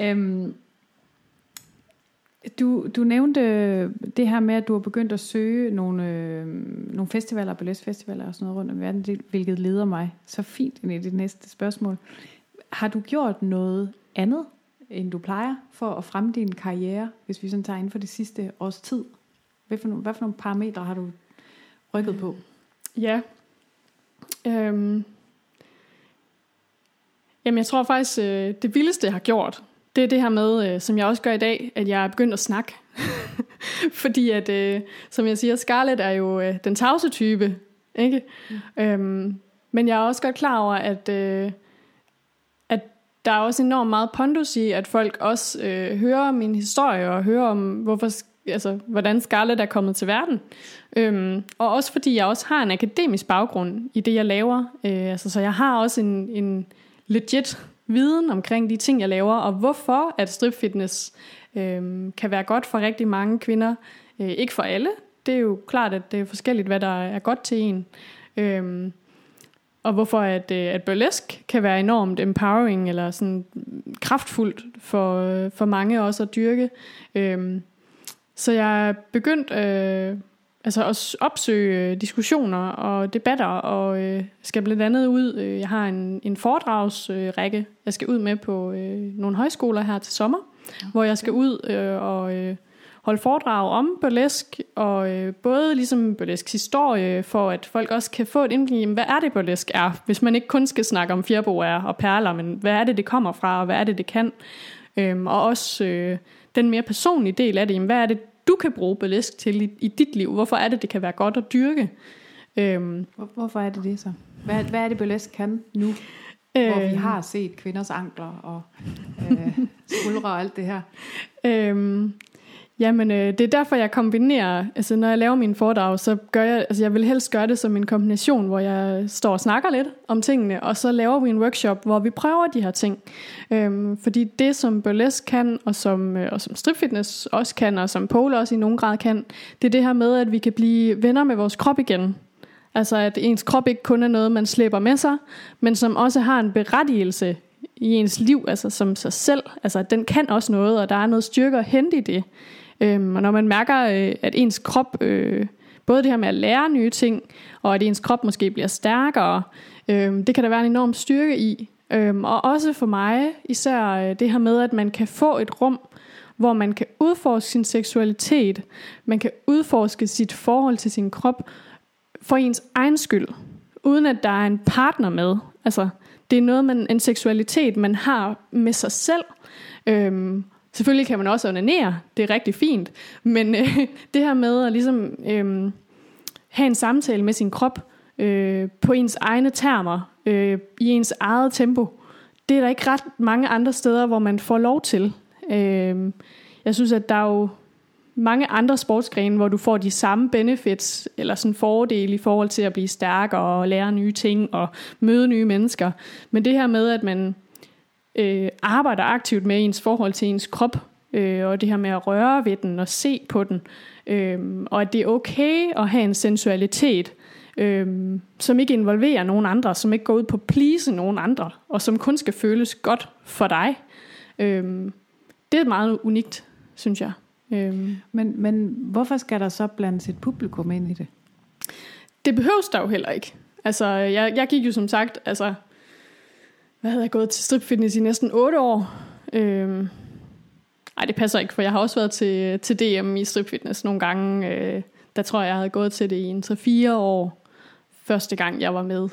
Øhm, du, du nævnte det her med, at du har begyndt at søge nogle, øh, nogle festivaler, balletfestivaler og sådan noget rundt om verden, hvilket leder mig så fint ind i det næste spørgsmål. Har du gjort noget andet, end du plejer, for at fremme din karriere, hvis vi sådan tager inden for det sidste års tid? Hvad for nogle, hvad for nogle parametre har du rykket på? Ja. Øhm. Jamen, jeg tror faktisk, øh, det vildeste, jeg har gjort, det er det her med, øh, som jeg også gør i dag, at jeg er begyndt at snakke. Fordi at, øh, som jeg siger, Scarlett er jo øh, den tavse type, ikke? Mm. Øhm, men jeg er også godt klar over, at, øh, at der er også enormt meget pondus i, at folk også øh, hører min historie og hører om, hvorfor, altså, hvordan Scarlett er kommet til verden. Øhm, og også fordi jeg også har en akademisk baggrund i det, jeg laver. Øh, altså, så jeg har også en, en legit viden omkring de ting, jeg laver, og hvorfor at strip fitness øh, kan være godt for rigtig mange kvinder. Øh, ikke for alle. Det er jo klart, at det er forskelligt, hvad der er godt til en. Øh, og hvorfor at, øh, at burlesk kan være enormt empowering eller sådan kraftfuldt for, øh, for mange også at dyrke. Øh, så jeg er begyndt øh, altså også opsøge diskussioner og debatter, og øh, skal blandt andet ud, øh, jeg har en, en foredragsrække, øh, jeg skal ud med på øh, nogle højskoler her til sommer, okay. hvor jeg skal ud øh, og øh, holde foredrag om burlesk, og øh, både ligesom burlesk historie, for at folk også kan få et indblik i, hvad er det burlesk er, hvis man ikke kun skal snakke om fjerboer og perler, men hvad er det, det kommer fra, og hvad er det, det kan, øhm, og også øh, den mere personlige del af det, jamen, hvad er det, du kan bruge burlesk til i, i dit liv, hvorfor er det, det kan være godt at dyrke. Øhm, Hvor, hvorfor er det det så? Hvad, hvad er det, burlesk kan nu? Øh, hvor vi øhm. har set kvinders ankler og øh, skuldre og alt det her. Øhm, Jamen, øh, det er derfor, jeg kombinerer, altså når jeg laver mine foredrag, så gør jeg, altså jeg vil helst gøre det som en kombination, hvor jeg står og snakker lidt om tingene, og så laver vi en workshop, hvor vi prøver de her ting. Øhm, fordi det, som burlesque kan, og som, øh, og som stripfitness også kan, og som pole også i nogen grad kan, det er det her med, at vi kan blive venner med vores krop igen. Altså at ens krop ikke kun er noget, man slæber med sig, men som også har en berettigelse i ens liv, altså som sig selv. Altså den kan også noget, og der er noget styrke at hente i det. Øhm, og når man mærker, øh, at ens krop, øh, både det her med at lære nye ting, og at ens krop måske bliver stærkere, øh, det kan der være en enorm styrke i. Øhm, og også for mig, især øh, det her med, at man kan få et rum, hvor man kan udforske sin seksualitet, man kan udforske sit forhold til sin krop for ens egen skyld, uden at der er en partner med. Altså, det er noget, man, en seksualitet, man har med sig selv. Øhm, Selvfølgelig kan man også onanere, det er rigtig fint, men øh, det her med at ligesom øh, have en samtale med sin krop øh, på ens egne termer, øh, i ens eget tempo, det er der ikke ret mange andre steder, hvor man får lov til. Øh, jeg synes, at der er jo mange andre sportsgrene, hvor du får de samme benefits, eller sådan fordele i forhold til at blive stærkere og lære nye ting og møde nye mennesker. Men det her med, at man øh, arbejder aktivt med ens forhold til ens krop, øh, og det her med at røre ved den og se på den, øh, og at det er okay at have en sensualitet, øh, som ikke involverer nogen andre, som ikke går ud på at please nogen andre, og som kun skal føles godt for dig. Øh, det er meget unikt, synes jeg. Øh. Men, men hvorfor skal der så blandes et publikum ind i det? Det behøves der jo heller ikke. Altså, jeg, jeg gik jo som sagt, altså, hvad havde jeg gået til stripfitness i næsten 8 år. Øhm, ej, det passer ikke, for jeg har også været til, til DM i stripfitness nogle gange. Øh, der tror jeg, jeg havde gået til det i en 3-4 år, første gang jeg var med.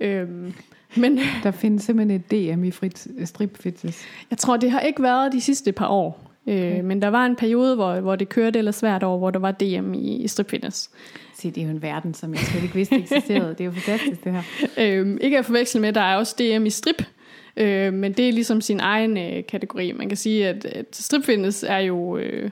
Øhm, men, der findes simpelthen et DM i frit, stripfitness. Jeg tror, det har ikke været de sidste par år. Øh, okay. Men der var en periode, hvor, hvor det kørte eller svært år, hvor der var DM i, i stripfitness. Se, det er jo en verden, som jeg slet ikke vidste eksisterede. Det er jo fantastisk, det her. Øhm, ikke at forveksle med, der er også DM i strip, øh, men det er ligesom sin egen øh, kategori. Man kan sige, at, at stripfitness er jo øh,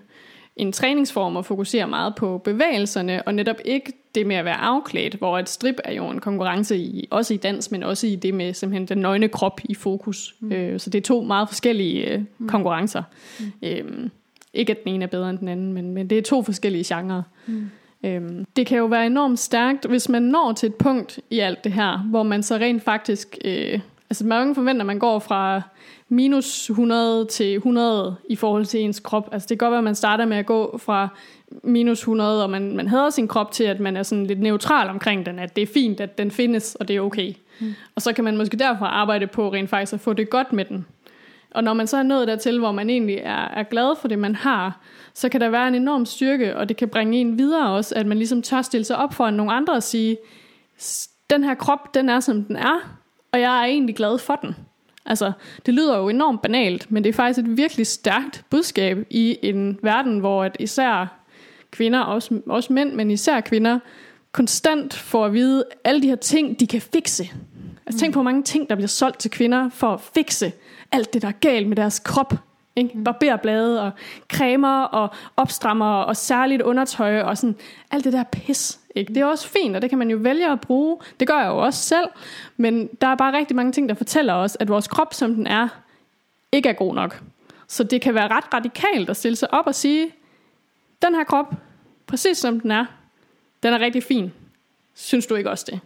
en træningsform og fokuserer meget på bevægelserne, og netop ikke det med at være afklædt, hvor et strip er jo en konkurrence i, også i dans, men også i det med simpelthen den nøgne krop i fokus. Mm. Øh, så det er to meget forskellige øh, mm. konkurrencer. Mm. Øh, ikke at den ene er bedre end den anden, men, men det er to forskellige genrer. Mm. Øhm, det kan jo være enormt stærkt, hvis man når til et punkt i alt det her, hvor man så rent faktisk... Øh, altså mange forventer, at man går fra minus 100 til 100 i forhold til ens krop. Altså det kan godt være, at man starter med at gå fra minus 100, og man, man hader sin krop til, at man er sådan lidt neutral omkring den, at det er fint, at den findes, og det er okay. Mm. Og så kan man måske derfor arbejde på rent faktisk at få det godt med den. Og når man så er nået dertil, hvor man egentlig er, er glad for det, man har, så kan der være en enorm styrke, og det kan bringe en videre også, at man ligesom tør stille sig op for nogle andre og sige, den her krop, den er som den er, og jeg er egentlig glad for den. Altså, det lyder jo enormt banalt, men det er faktisk et virkelig stærkt budskab i en verden, hvor at især kvinder, også, også mænd, men især kvinder, konstant får at vide alle de her ting, de kan fikse. Altså tænk på, hvor mange ting, der bliver solgt til kvinder for at fikse alt det, der er galt med deres krop. Ikke? Mm. Barberblade og cremer og opstrammer og særligt undertøj og sådan alt det der pis. Ikke? Det er også fint, og det kan man jo vælge at bruge. Det gør jeg jo også selv. Men der er bare rigtig mange ting, der fortæller os, at vores krop, som den er, ikke er god nok. Så det kan være ret radikalt at stille sig op og sige, den her krop, præcis som den er, den er rigtig fin. Synes du ikke også det?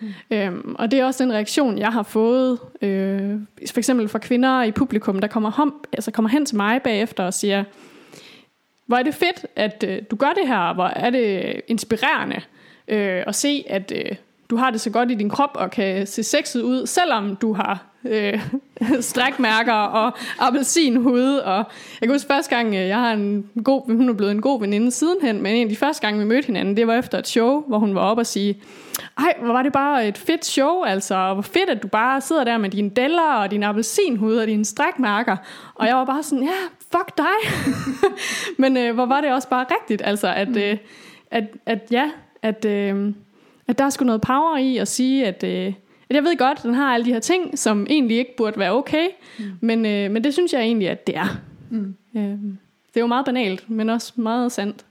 Mm. Øhm, og det er også den reaktion, jeg har fået, øh, for eksempel fra kvinder i publikum, der kommer, hom, altså kommer hen til mig bagefter og siger, hvor er det fedt, at øh, du gør det her, hvor er det inspirerende øh, at se, at øh, du har det så godt i din krop og kan se sexet ud, selvom du har øh, strækmærker og appelsinhud. Og jeg kan huske første gang, øh, jeg har en god, hun er blevet en god veninde sidenhen, men en af de første gange, vi mødte hinanden, det var efter et show, hvor hun var oppe og sige, ej, hvor var det bare et fedt show, altså, hvor fedt, at du bare sidder der med dine deller og din appelsinhud og dine strækmærker. Og jeg var bare sådan, ja, fuck dig. men øh, hvor var det også bare rigtigt, altså, at, mm. øh, at, at ja, at... Øh, at der er sgu noget power i at sige, at, øh, at jeg ved godt, at den har alle de her ting, som egentlig ikke burde være okay, mm. men, øh, men det synes jeg egentlig, at det er. Mm. Øh, det er jo meget banalt, men også meget sandt.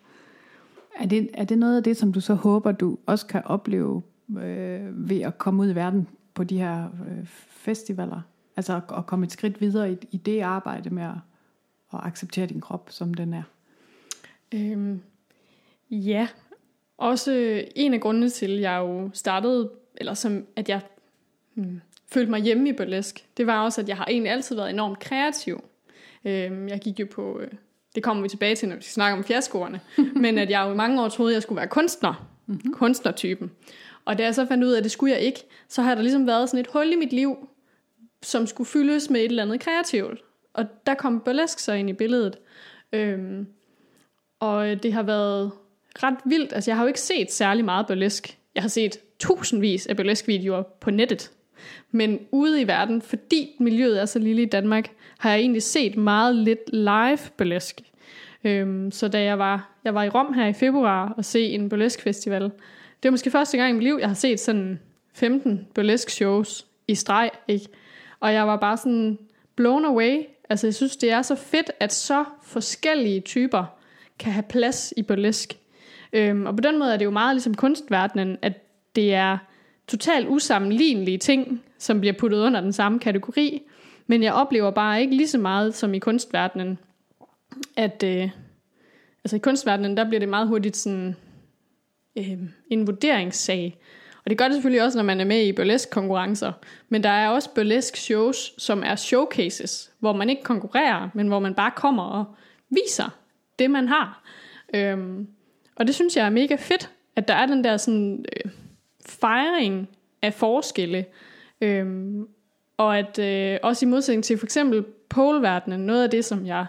Er det, er det noget af det, som du så håber, du også kan opleve øh, ved at komme ud i verden på de her øh, festivaler? Altså at komme et skridt videre i, i det arbejde med at, at acceptere din krop, som den er? Øhm, ja, også en af grundene til, at jeg jo startede, eller som at jeg hmm, følte mig hjemme i burlesk, det var også, at jeg har egentlig altid været enormt kreativ. Øhm, jeg gik jo på, øh, det kommer vi tilbage til, når vi snakker om fiaskoerne, men at jeg jo i mange år troede, at jeg skulle være kunstner, mm-hmm. kunstnertypen. Og da jeg så fandt ud af, at det skulle jeg ikke, så har der ligesom været sådan et hul i mit liv, som skulle fyldes med et eller andet kreativt. Og der kom burlesk så ind i billedet. Øhm, og det har været ret vildt. Altså, jeg har jo ikke set særlig meget burlesk. Jeg har set tusindvis af burlesk-videoer på nettet. Men ude i verden, fordi miljøet er så lille i Danmark, har jeg egentlig set meget lidt live burlesk. Øhm, så da jeg var, jeg var i Rom her i februar og se en burlesk festival, det var måske første gang i mit liv, jeg har set sådan 15 burlesk shows i streg, ikke? Og jeg var bare sådan blown away. Altså jeg synes, det er så fedt, at så forskellige typer kan have plads i burlesk. Øhm, og på den måde er det jo meget ligesom kunstverdenen, at det er totalt usammenlignelige ting, som bliver puttet under den samme kategori. Men jeg oplever bare ikke lige så meget som i kunstverdenen, at øh, altså i kunstverdenen, der bliver det meget hurtigt sådan øh, en vurderingssag. Og det gør det selvfølgelig også, når man er med i burlesque-konkurrencer. Men der er også burlesque-shows, som er showcases, hvor man ikke konkurrerer, men hvor man bare kommer og viser det, man har. Øhm, og det synes jeg er mega fedt, at der er den der sådan øh, fejring af forskelle. Øhm, og at øh, også i modsætning til for eksempel poleverdenen, noget af det, som jeg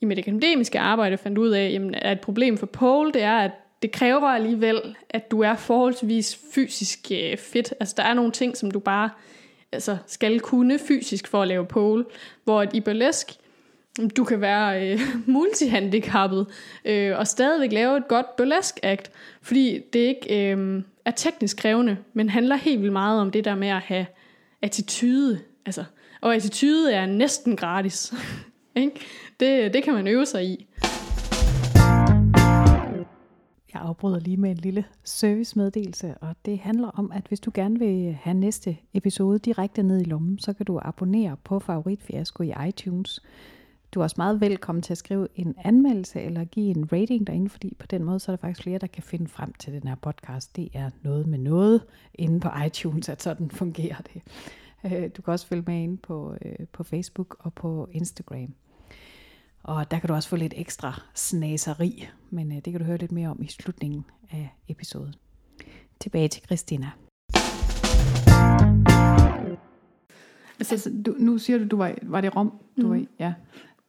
i mit akademiske arbejde fandt ud af, jamen, er et problem for pole, det er, at det kræver alligevel, at du er forholdsvis fysisk øh, fit. Altså der er nogle ting, som du bare altså, skal kunne fysisk for at lave pole, hvor at i burlesk, du kan være øh, multihandicappet øh, og stadigvæk lave et godt burlesk act, fordi det ikke øh, er teknisk krævende, men handler helt vildt meget om det der med at have attitude. Altså, og attitude er næsten gratis. det, det kan man øve sig i. Jeg afbryder lige med en lille servicemeddelelse, og det handler om, at hvis du gerne vil have næste episode direkte ned i lommen, så kan du abonnere på Favorit Fiasko i iTunes. Du er også meget velkommen til at skrive en anmeldelse eller give en rating derinde, fordi på den måde så er der faktisk flere, der kan finde frem til den her podcast. Det er noget med noget inde på iTunes, at sådan fungerer det. Øh, du kan også følge med ind på, øh, på Facebook og på Instagram. Og der kan du også få lidt ekstra snaseri, men øh, det kan du høre lidt mere om i slutningen af episoden. Tilbage til Christina. Altså, du, nu siger du, du var, var det Rom, du mm. var i? Ja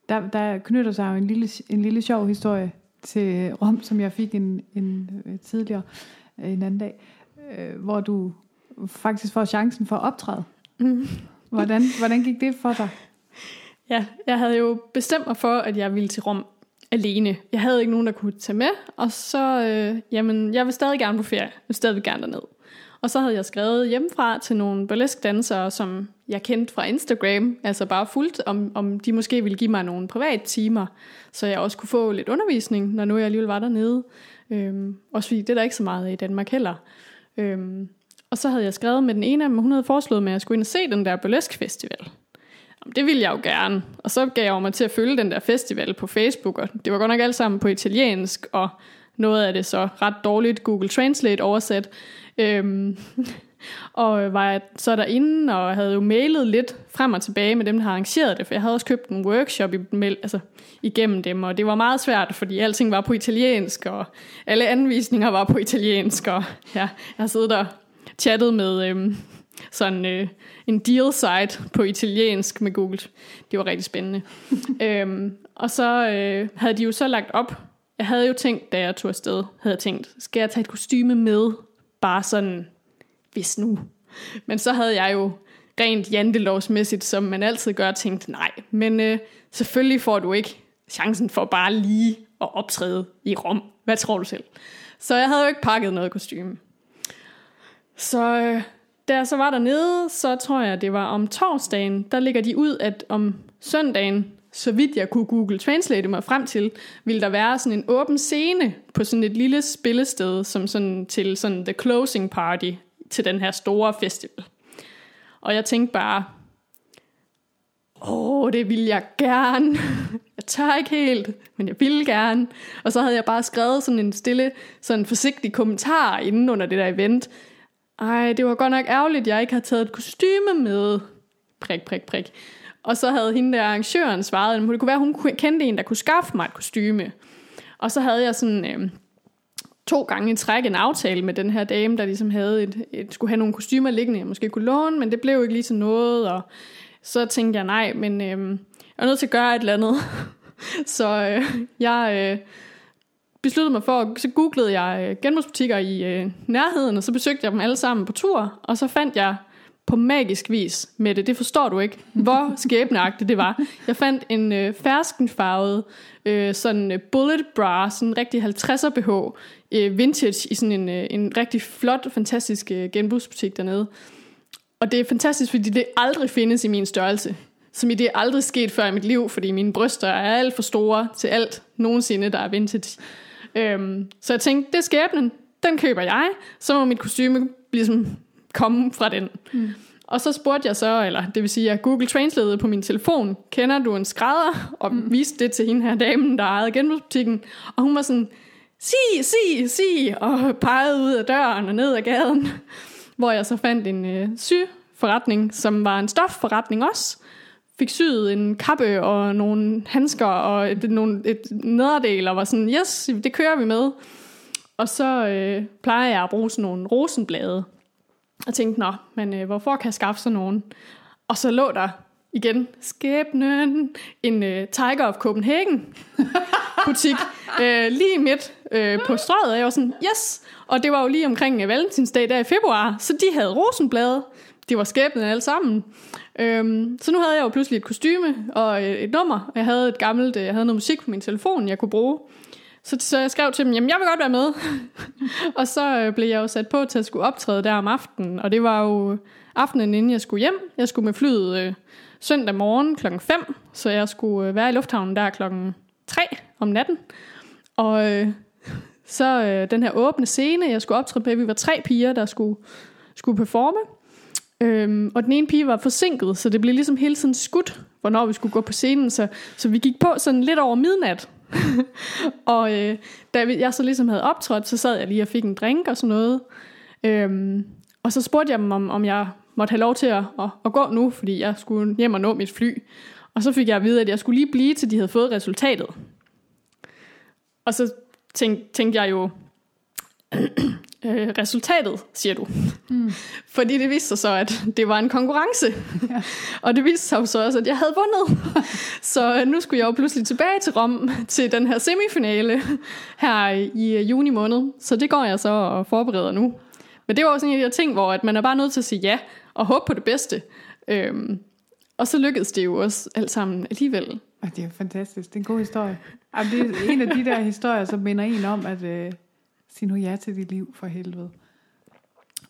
der, der knytter sig jo en lille, en lille sjov historie til Rom, som jeg fik en, en øh, tidligere øh, en anden dag, øh, hvor du faktisk får chancen for at optræde. Mm. Hvordan, hvordan gik det for dig? Ja, jeg havde jo bestemt mig for, at jeg ville til Rom alene. Jeg havde ikke nogen, der kunne tage med, og så, øh, jamen, jeg vil stadig gerne på ferie. Jeg vil stadig gerne derned. Og så havde jeg skrevet hjemmefra til nogle burlesque-dansere, som jeg kendte fra Instagram, altså bare fuldt, om, om de måske ville give mig nogle private timer, så jeg også kunne få lidt undervisning, når nu jeg alligevel var dernede. Øhm, også fordi det er der ikke så meget i Danmark heller. Øhm, og så havde jeg skrevet med den ene af dem, hun havde foreslået mig, at jeg skulle ind og se den der burlesque festival. Jamen, det ville jeg jo gerne. Og så gav jeg mig til at følge den der festival på Facebook, og det var godt nok alt sammen på italiensk, og noget af det så ret dårligt Google Translate oversat. Øhm, Og var så derinde, og havde jo mailet lidt frem og tilbage med dem, der har arrangeret det, for jeg havde også købt en workshop i, altså, igennem dem, og det var meget svært, fordi alting var på italiensk, og alle anvisninger var på italiensk, og ja, jeg har siddet der chattet med øhm, sådan øh, en deal site på italiensk med Google. Det var rigtig spændende. øhm, og så øh, havde de jo så lagt op, jeg havde jo tænkt, da jeg tog afsted, havde jeg tænkt, skal jeg tage et kostyme med, bare sådan, hvis nu. Men så havde jeg jo rent jantelovsmæssigt, som man altid gør, tænkt, nej, men øh, selvfølgelig får du ikke chancen for bare lige at optræde i Rom. Hvad tror du selv? Så jeg havde jo ikke pakket noget kostume. Så øh, da jeg så var dernede, så tror jeg, det var om torsdagen, der ligger de ud, at om søndagen, så vidt jeg kunne Google Translate mig frem til, ville der være sådan en åben scene på sådan et lille spillested, som sådan til sådan the closing party til den her store festival. Og jeg tænkte bare, åh, det vil jeg gerne. Jeg tør ikke helt, men jeg vil gerne. Og så havde jeg bare skrevet sådan en stille, sådan forsigtig kommentar inden under det der event. Ej, det var godt nok ærgerligt, at jeg ikke har taget et kostyme med. Prik, prik, prik. Og så havde hende der arrangøren svaret, at det kunne være, at hun kendte en, der kunne skaffe mig et kostyme. Og så havde jeg sådan øh, to gange i træk en aftale med den her dame, der ligesom havde et, et, skulle have nogle kostymer liggende, jeg måske kunne låne, men det blev ikke lige til noget, og så tænkte jeg, nej, men øh, jeg er nødt til at gøre et eller andet. så øh, jeg øh, besluttede mig for, så googlede jeg øh, genbrugsbutikker i øh, nærheden, og så besøgte jeg dem alle sammen på tur, og så fandt jeg på magisk vis med det. Det forstår du ikke, hvor skæbneagtigt det var. Jeg fandt en øh, ferskenfarvet øh, sådan øh, bullet bra, sådan en rigtig 50'er BH, øh, vintage i sådan en, øh, en rigtig flot, fantastisk øh, genbrugsbutik dernede. Og det er fantastisk, fordi det aldrig findes i min størrelse. Som i det er aldrig sket før i mit liv, fordi mine bryster er alt for store til alt nogensinde, der er vintage. Øhm, så jeg tænkte, det er skæbnen, den køber jeg, så må mit kostyme ligesom komme fra den. Mm. Og så spurgte jeg så, eller det vil sige, at Google Translate på min telefon, kender du en skrædder? Og mm. viste det til hende her damen, der ejede genbrugsbutikken. Og hun var sådan, sig, sig, sig, og pegede ud af døren og ned ad gaden. Hvor jeg så fandt en øh, syforretning, som var en stofforretning også. Fik syet en kappe og nogle handsker og et, nogle, et nederdel, og var sådan, yes, det kører vi med. Og så øh, plejer jeg at bruge sådan nogle rosenblade. Og tænkte, nå, men øh, hvorfor kan jeg skaffe sådan nogen? Og så lå der igen, skæbnen, en øh, Tiger of Copenhagen butik, øh, lige midt øh, på strøget, og jeg var sådan, yes! Og det var jo lige omkring øh, Valentinsdag der i februar, så de havde rosenblade, de var skæbnen alle sammen. Øhm, så nu havde jeg jo pludselig et kostyme og et, et nummer. Jeg havde et gammelt, øh, jeg havde noget musik på min telefon, jeg kunne bruge. Så, så jeg skrev til dem, jamen jeg vil godt være med. og så øh, blev jeg jo sat på til at skulle optræde der om aftenen. Og det var jo aftenen inden jeg skulle hjem. Jeg skulle med flyet øh, søndag morgen klokken 5, så jeg skulle øh, være i lufthavnen der klokken 3 om natten. Og øh, så øh, den her åbne scene, jeg skulle optræde på, vi var tre piger, der skulle, skulle performe. Øhm, og den ene pige var forsinket, så det blev ligesom hele tiden skudt, hvornår vi skulle gå på scenen. Så, så vi gik på sådan lidt over midnat. og øh, da jeg så ligesom havde optrådt, så sad jeg lige og fik en drink og sådan noget. Øhm, og så spurgte jeg dem, om, om jeg måtte have lov til at, at, at gå nu, fordi jeg skulle hjem og nå mit fly. Og så fik jeg at vide, at jeg skulle lige blive, til de havde fået resultatet. Og så tænkte, tænkte jeg jo, øh, resultatet, siger du. Mm. Fordi det viste sig så, at det var en konkurrence. Ja. og det viste sig så også, at jeg havde vundet. så øh, nu skulle jeg jo pludselig tilbage til Rom til den her semifinale her i øh, juni måned. Så det går jeg så og forbereder nu. Men det var også en af de her ting, hvor at man er bare nødt til at sige ja og håbe på det bedste. Øhm, og så lykkedes det jo også alt sammen alligevel. Og det er jo fantastisk. Det er en god historie. Jamen, det er en af de der historier, som minder en om, at øh, sige nu ja til dit liv for helvede.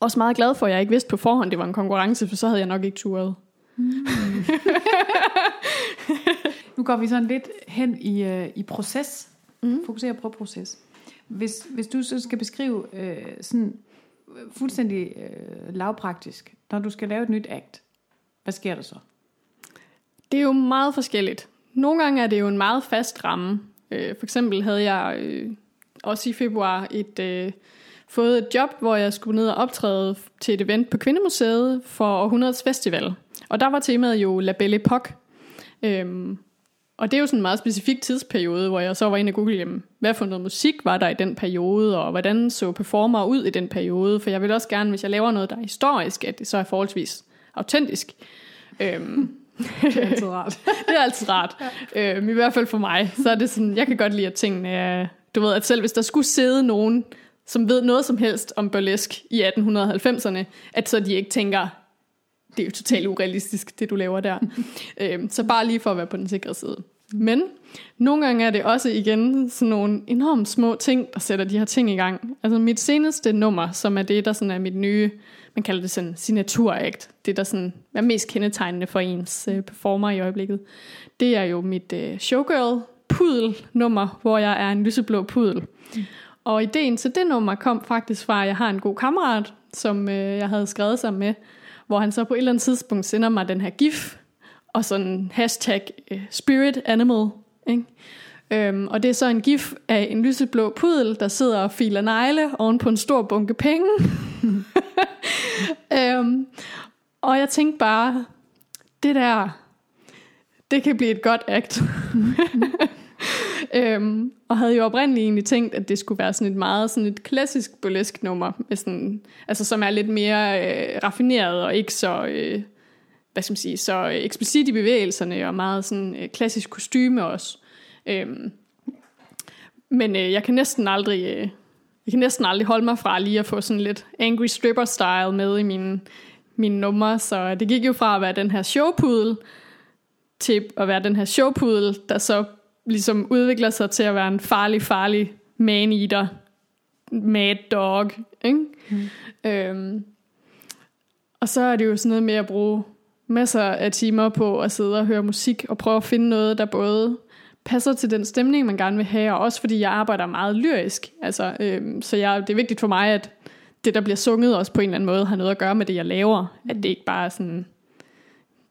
Også meget glad for, at jeg ikke vidste på forhånd, det var en konkurrence, for så havde jeg nok ikke turet. Mm. nu går vi sådan lidt hen i, øh, i proces. Mm. Fokuserer på proces. Hvis, hvis du så skal beskrive øh, sådan fuldstændig øh, lavpraktisk, når du skal lave et nyt akt, hvad sker der så? Det er jo meget forskelligt. Nogle gange er det jo en meget fast ramme. Øh, for eksempel havde jeg øh, også i februar et øh, fået et job, hvor jeg skulle ned og optræde til et event på Kvindemuseet for Århundredets Festival. Og der var temaet jo La Belle Époque. Øhm, og det er jo sådan en meget specifik tidsperiode, hvor jeg så var inde og google, jamen, hvad for noget musik var der i den periode, og hvordan så performer ud i den periode. For jeg vil også gerne, hvis jeg laver noget, der er historisk, at det så er forholdsvis autentisk. Øhm, det er altid rart. det er altid rart. Ja. Øhm, I hvert fald for mig. Så er det sådan, jeg kan godt lide, at tingene er, du ved, at selv hvis der skulle sidde nogen, som ved noget som helst om burlesk i 1890'erne, at så de ikke tænker, det er jo totalt urealistisk, det du laver der. øhm, så bare lige for at være på den sikre side. Men nogle gange er det også igen sådan nogle enormt små ting, der sætter de her ting i gang. Altså mit seneste nummer, som er det, der sådan er mit nye, man kalder det sådan signaturakt, det der sådan er mest kendetegnende for ens øh, performer i øjeblikket, det er jo mit øh, showgirl pudel nummer, hvor jeg er en lyseblå pudel. Mm. Og ideen til det nummer kom faktisk fra, at jeg har en god kammerat, som øh, jeg havde skrevet sammen med, hvor han så på et eller andet tidspunkt sender mig den her gif, og sådan hashtag uh, spirit animal. Ikke? Øhm, og det er så en gif af en lyseblå pudel, der sidder og filer negle oven på en stor bunke penge. øhm, og jeg tænkte bare, det der, det kan blive et godt act. øhm, og havde jo oprindeligt egentlig tænkt, at det skulle være sådan et meget sådan et klassisk burlesk nummer, med sådan, altså som er lidt mere øh, raffineret og ikke så, øh, hvad skal man sige, så eksplicit i bevægelserne og meget sådan øh, klassisk kostyme også. Øhm, men øh, jeg kan næsten aldrig, øh, jeg kan næsten aldrig holde mig fra lige at få sådan lidt angry stripper style med i mine, mine numre, så øh, det gik jo fra at være den her showpudel til at være den her showpudel, der så ligesom udvikler sig til at være en farlig, farlig man-eater, mad dog, ikke? Mm. Øhm, og så er det jo sådan noget med at bruge masser af timer på at sidde og høre musik og prøve at finde noget, der både passer til den stemning, man gerne vil have, og også fordi jeg arbejder meget lyrisk. Altså, øhm, så jeg, det er vigtigt for mig, at det, der bliver sunget, også på en eller anden måde har noget at gøre med det, jeg laver. At det ikke bare er sådan,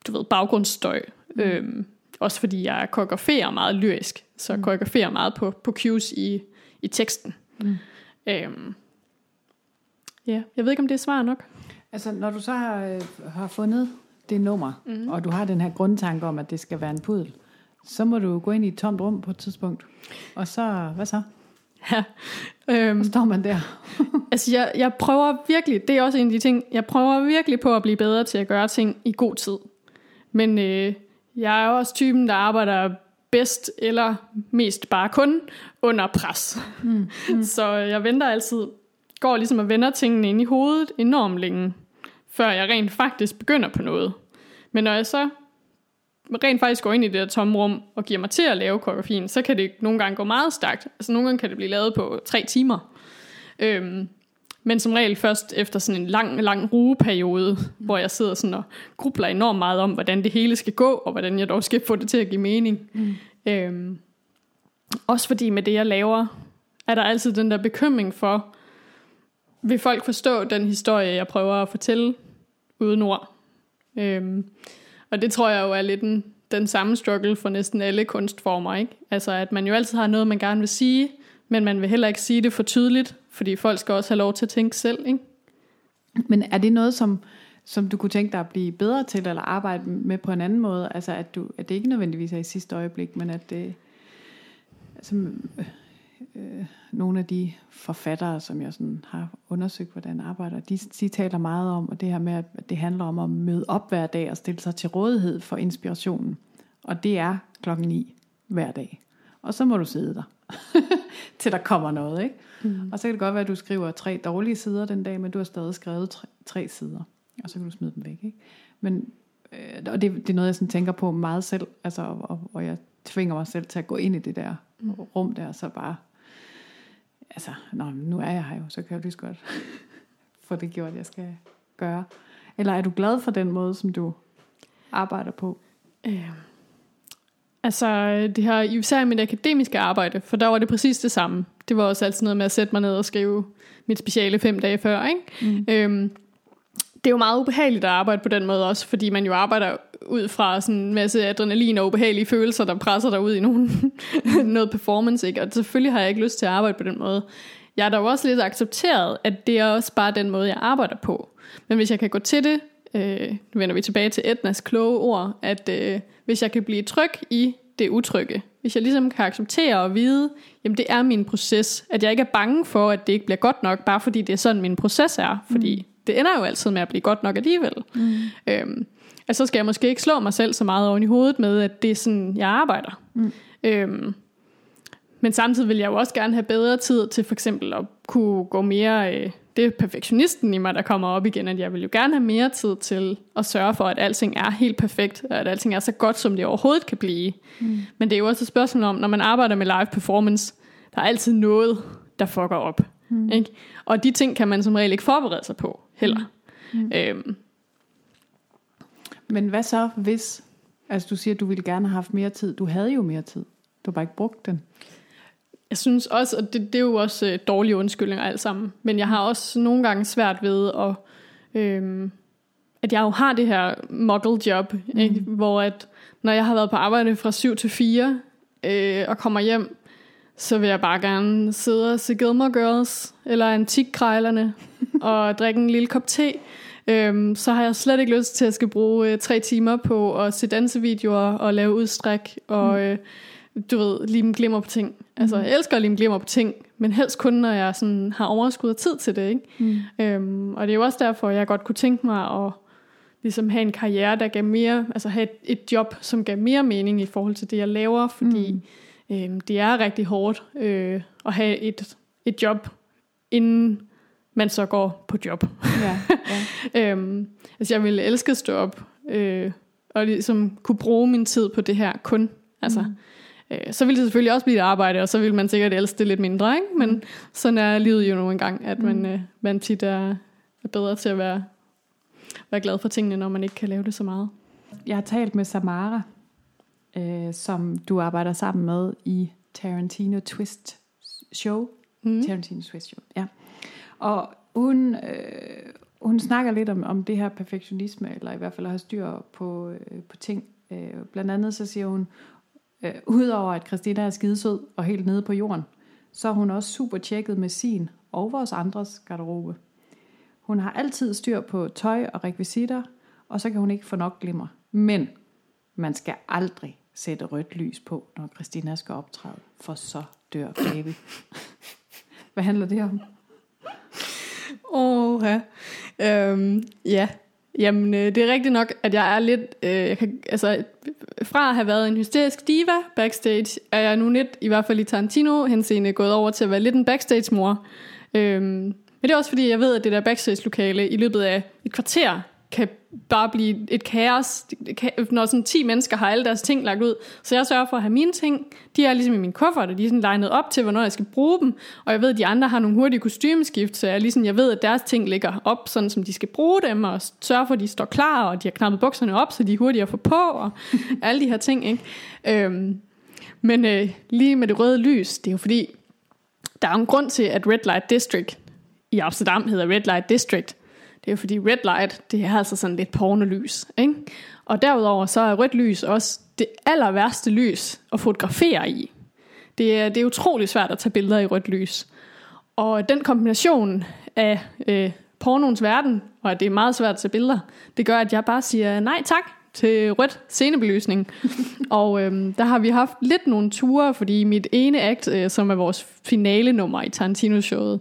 du ved, baggrundsstøj. Mm. Øhm, også fordi jeg koreograferer meget lyrisk, så mm. koreograferer meget på, på cues i, i teksten. Mm. Øhm, ja, jeg ved ikke, om det er svar nok. Altså, når du så har, øh, har fundet det nummer, mm. og du har den her grundtanke om, at det skal være en pudel, så må du gå ind i et tomt rum på et tidspunkt. Og så, hvad så? Ja. Øhm, og står man der. altså jeg, jeg prøver virkelig, det er også en af de ting, jeg prøver virkelig på at blive bedre til at gøre ting i god tid. Men øh, jeg er også typen, der arbejder bedst eller mest bare kun under pres. Mm. Mm. Så jeg venter altid, går ligesom og vender tingene ind i hovedet enormt længe, før jeg rent faktisk begynder på noget. Men når jeg så rent faktisk går ind i det der tomme rum og giver mig til at lave koreografien, så kan det nogle gange gå meget stærkt. Altså nogle gange kan det blive lavet på tre timer. Øhm, men som regel først efter sådan en lang, lang rugeperiode, hvor jeg sidder sådan og grubler enormt meget om, hvordan det hele skal gå, og hvordan jeg dog skal få det til at give mening. Mm. Øhm, også fordi med det, jeg laver, er der altid den der bekymring for, vil folk forstå den historie, jeg prøver at fortælle uden ord? Øhm, og det tror jeg jo er lidt den, den samme struggle for næsten alle kunstformer, ikke? Altså at man jo altid har noget, man gerne vil sige, men man vil heller ikke sige det for tydeligt, fordi folk skal også have lov til at tænke selv, ikke? Men er det noget, som, som du kunne tænke dig at blive bedre til, eller arbejde med på en anden måde? Altså at, du, at det ikke nødvendigvis er i sidste øjeblik, men at det... Altså, øh, øh nogle af de forfattere, som jeg sådan har undersøgt, hvordan arbejder, de, de taler meget om, og det her med, at det handler om at møde op hver dag og stille sig til rådighed for inspirationen. Og det er klokken 9 hver dag. Og så må du sidde der, til der kommer noget. Ikke? Mm. Og så kan det godt være, at du skriver tre dårlige sider den dag, men du har stadig skrevet tre, tre sider. Og så kan du smide dem væk. Ikke? Men, øh, og det, det er noget, jeg sådan tænker på meget selv, altså, og, og, og jeg tvinger mig selv til at gå ind i det der mm. rum der, så bare altså, nå, nu er jeg her jo, så kan jeg lige så godt få det gjort, jeg skal gøre. Eller er du glad for den måde, som du arbejder på? Øh, altså, det har især mit akademiske arbejde, for der var det præcis det samme. Det var også altid noget med at sætte mig ned og skrive mit speciale fem dage før, ikke? Mm. Øhm, det er jo meget ubehageligt at arbejde på den måde også, fordi man jo arbejder ud fra sådan en masse adrenalin og ubehagelige følelser, der presser dig ud i nogen, noget performance. Ikke? Og selvfølgelig har jeg ikke lyst til at arbejde på den måde. jeg er da også lidt accepteret, at det er også bare den måde, jeg arbejder på. Men hvis jeg kan gå til det, øh, nu vender vi tilbage til Ednas kloge ord, at øh, hvis jeg kan blive tryg i det utrygge, hvis jeg ligesom kan acceptere og vide, jamen det er min proces, at jeg ikke er bange for, at det ikke bliver godt nok, bare fordi det er sådan, min proces er, fordi mm. det ender jo altid med at blive godt nok alligevel. Mm. Øhm, at så skal jeg måske ikke slå mig selv så meget oven i hovedet med, at det er sådan, jeg arbejder. Mm. Øhm, men samtidig vil jeg jo også gerne have bedre tid til for eksempel at kunne gå mere... Øh, det er perfektionisten i mig, der kommer op igen, at jeg vil jo gerne have mere tid til at sørge for, at alting er helt perfekt, og at alting er så godt, som det overhovedet kan blive. Mm. Men det er jo også et spørgsmål om, når man arbejder med live performance, der er altid noget, der fucker op. Mm. Ikke? Og de ting kan man som regel ikke forberede sig på heller. Mm. Øhm. Men hvad så, hvis... Altså du siger, at du ville gerne have haft mere tid. Du havde jo mere tid. Du har bare ikke brugt den. Jeg synes også, og det, det er jo også øh, dårlige undskyldninger alt sammen, men jeg har også nogle gange svært ved at, øh, at jeg jo har det her muggle job, mm. ikke? hvor at når jeg har været på arbejde fra 7 til 4 øh, og kommer hjem, så vil jeg bare gerne sidde og se Gilmore Girls eller Antikkrejlerne og drikke en lille kop te. Øhm, så har jeg slet ikke lyst til at skal bruge øh, tre timer på at se dansevideoer og lave udstræk og mm. øh, du ved, lime glimmer på ting. Altså, mm. jeg elsker at lime glimmer på ting, men helst kun, når jeg sådan har overskud af tid til det. Ikke? Mm. Øhm, og det er jo også derfor, jeg godt kunne tænke mig at ligesom have en karriere, der gav mere, altså have et, et job, som gav mere mening i forhold til det, jeg laver, fordi mm. øhm, det er rigtig hårdt øh, at have et, et job, inden man så går på job. Ja, ja. øhm, altså, jeg ville elske at stå op øh, og ligesom kunne bruge min tid på det her kun. Altså, mm Øh, så ville det selvfølgelig også blive et arbejde, og så ville man sikkert elske det lidt mindre, ikke? men mm. sådan er livet jo nogle gange, at man, mm. øh, man tit er, er bedre til at være, være glad for tingene, når man ikke kan lave det så meget. Jeg har talt med Samara, øh, som du arbejder sammen med i Tarantino Twist Show. Mm. Tarantino Twist Show, ja. Og hun, øh, hun snakker lidt om, om det her perfektionisme, eller i hvert fald at have styr på, øh, på ting. Øh, blandt andet så siger hun, Øh, Udover at Christina er skidesød og helt nede på jorden, så er hun også super tjekket med sin og vores andres garderobe. Hun har altid styr på tøj og rekvisitter, og så kan hun ikke få nok glimmer. Men man skal aldrig sætte rødt lys på, når Christina skal optræde, for så dør baby. Hvad handler det om? Åh, ja. Øhm, ja, Jamen, øh, det er rigtigt nok, at jeg er lidt... Øh, jeg kan, altså, fra at have været en hysterisk diva backstage, er jeg nu lidt, i hvert fald i Tarantino, henseende gået over til at være lidt en backstage-mor. Øhm, men det er også fordi, jeg ved, at det der backstage-lokale i løbet af et kvarter kan bare blive et kaos, når sådan 10 mennesker har alle deres ting lagt ud. Så jeg sørger for at have mine ting. De er ligesom i min kuffert, og de er sådan legnet op til, hvornår jeg skal bruge dem. Og jeg ved, at de andre har nogle hurtige kostymeskift, så jeg, ligesom, jeg ved, at deres ting ligger op, sådan som de skal bruge dem, og sørge for, at de står klar, og de har knappet bukserne op, så de er hurtige at få på, og alle de her ting. Ikke? Øhm, men øh, lige med det røde lys, det er jo fordi, der er en grund til, at Red Light District i Amsterdam hedder Red Light District. Det er jo fordi red light, det er altså sådan lidt pornolys. Ikke? Og derudover så er rødt lys også det aller værste lys at fotografere i. Det er, det er utrolig svært at tage billeder i rødt lys. Og den kombination af øh, pornoens verden, og at det er meget svært at tage billeder, det gør, at jeg bare siger nej tak til rødt scenebelysning. og øhm, der har vi haft lidt nogle ture, fordi mit ene akt, øh, som er vores finale nummer i Tarantino-showet,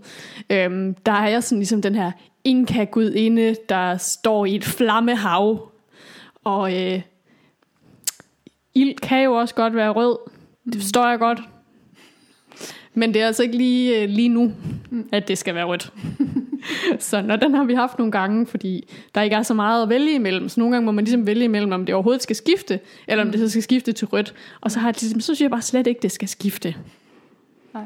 øhm, der er jeg sådan ligesom den her inka gudinde, der står i et flammehav. Og øh, ild kan jo også godt være rød. Det forstår jeg godt. Men det er altså ikke lige, øh, lige nu, at det skal være rødt. så når den har vi haft nogle gange, fordi der ikke er så meget at vælge imellem. Så nogle gange må man ligesom vælge imellem, om det overhovedet skal skifte, eller om det så skal skifte til rødt. Og så, har jeg ligesom, så synes jeg bare slet ikke, det skal skifte. Nej.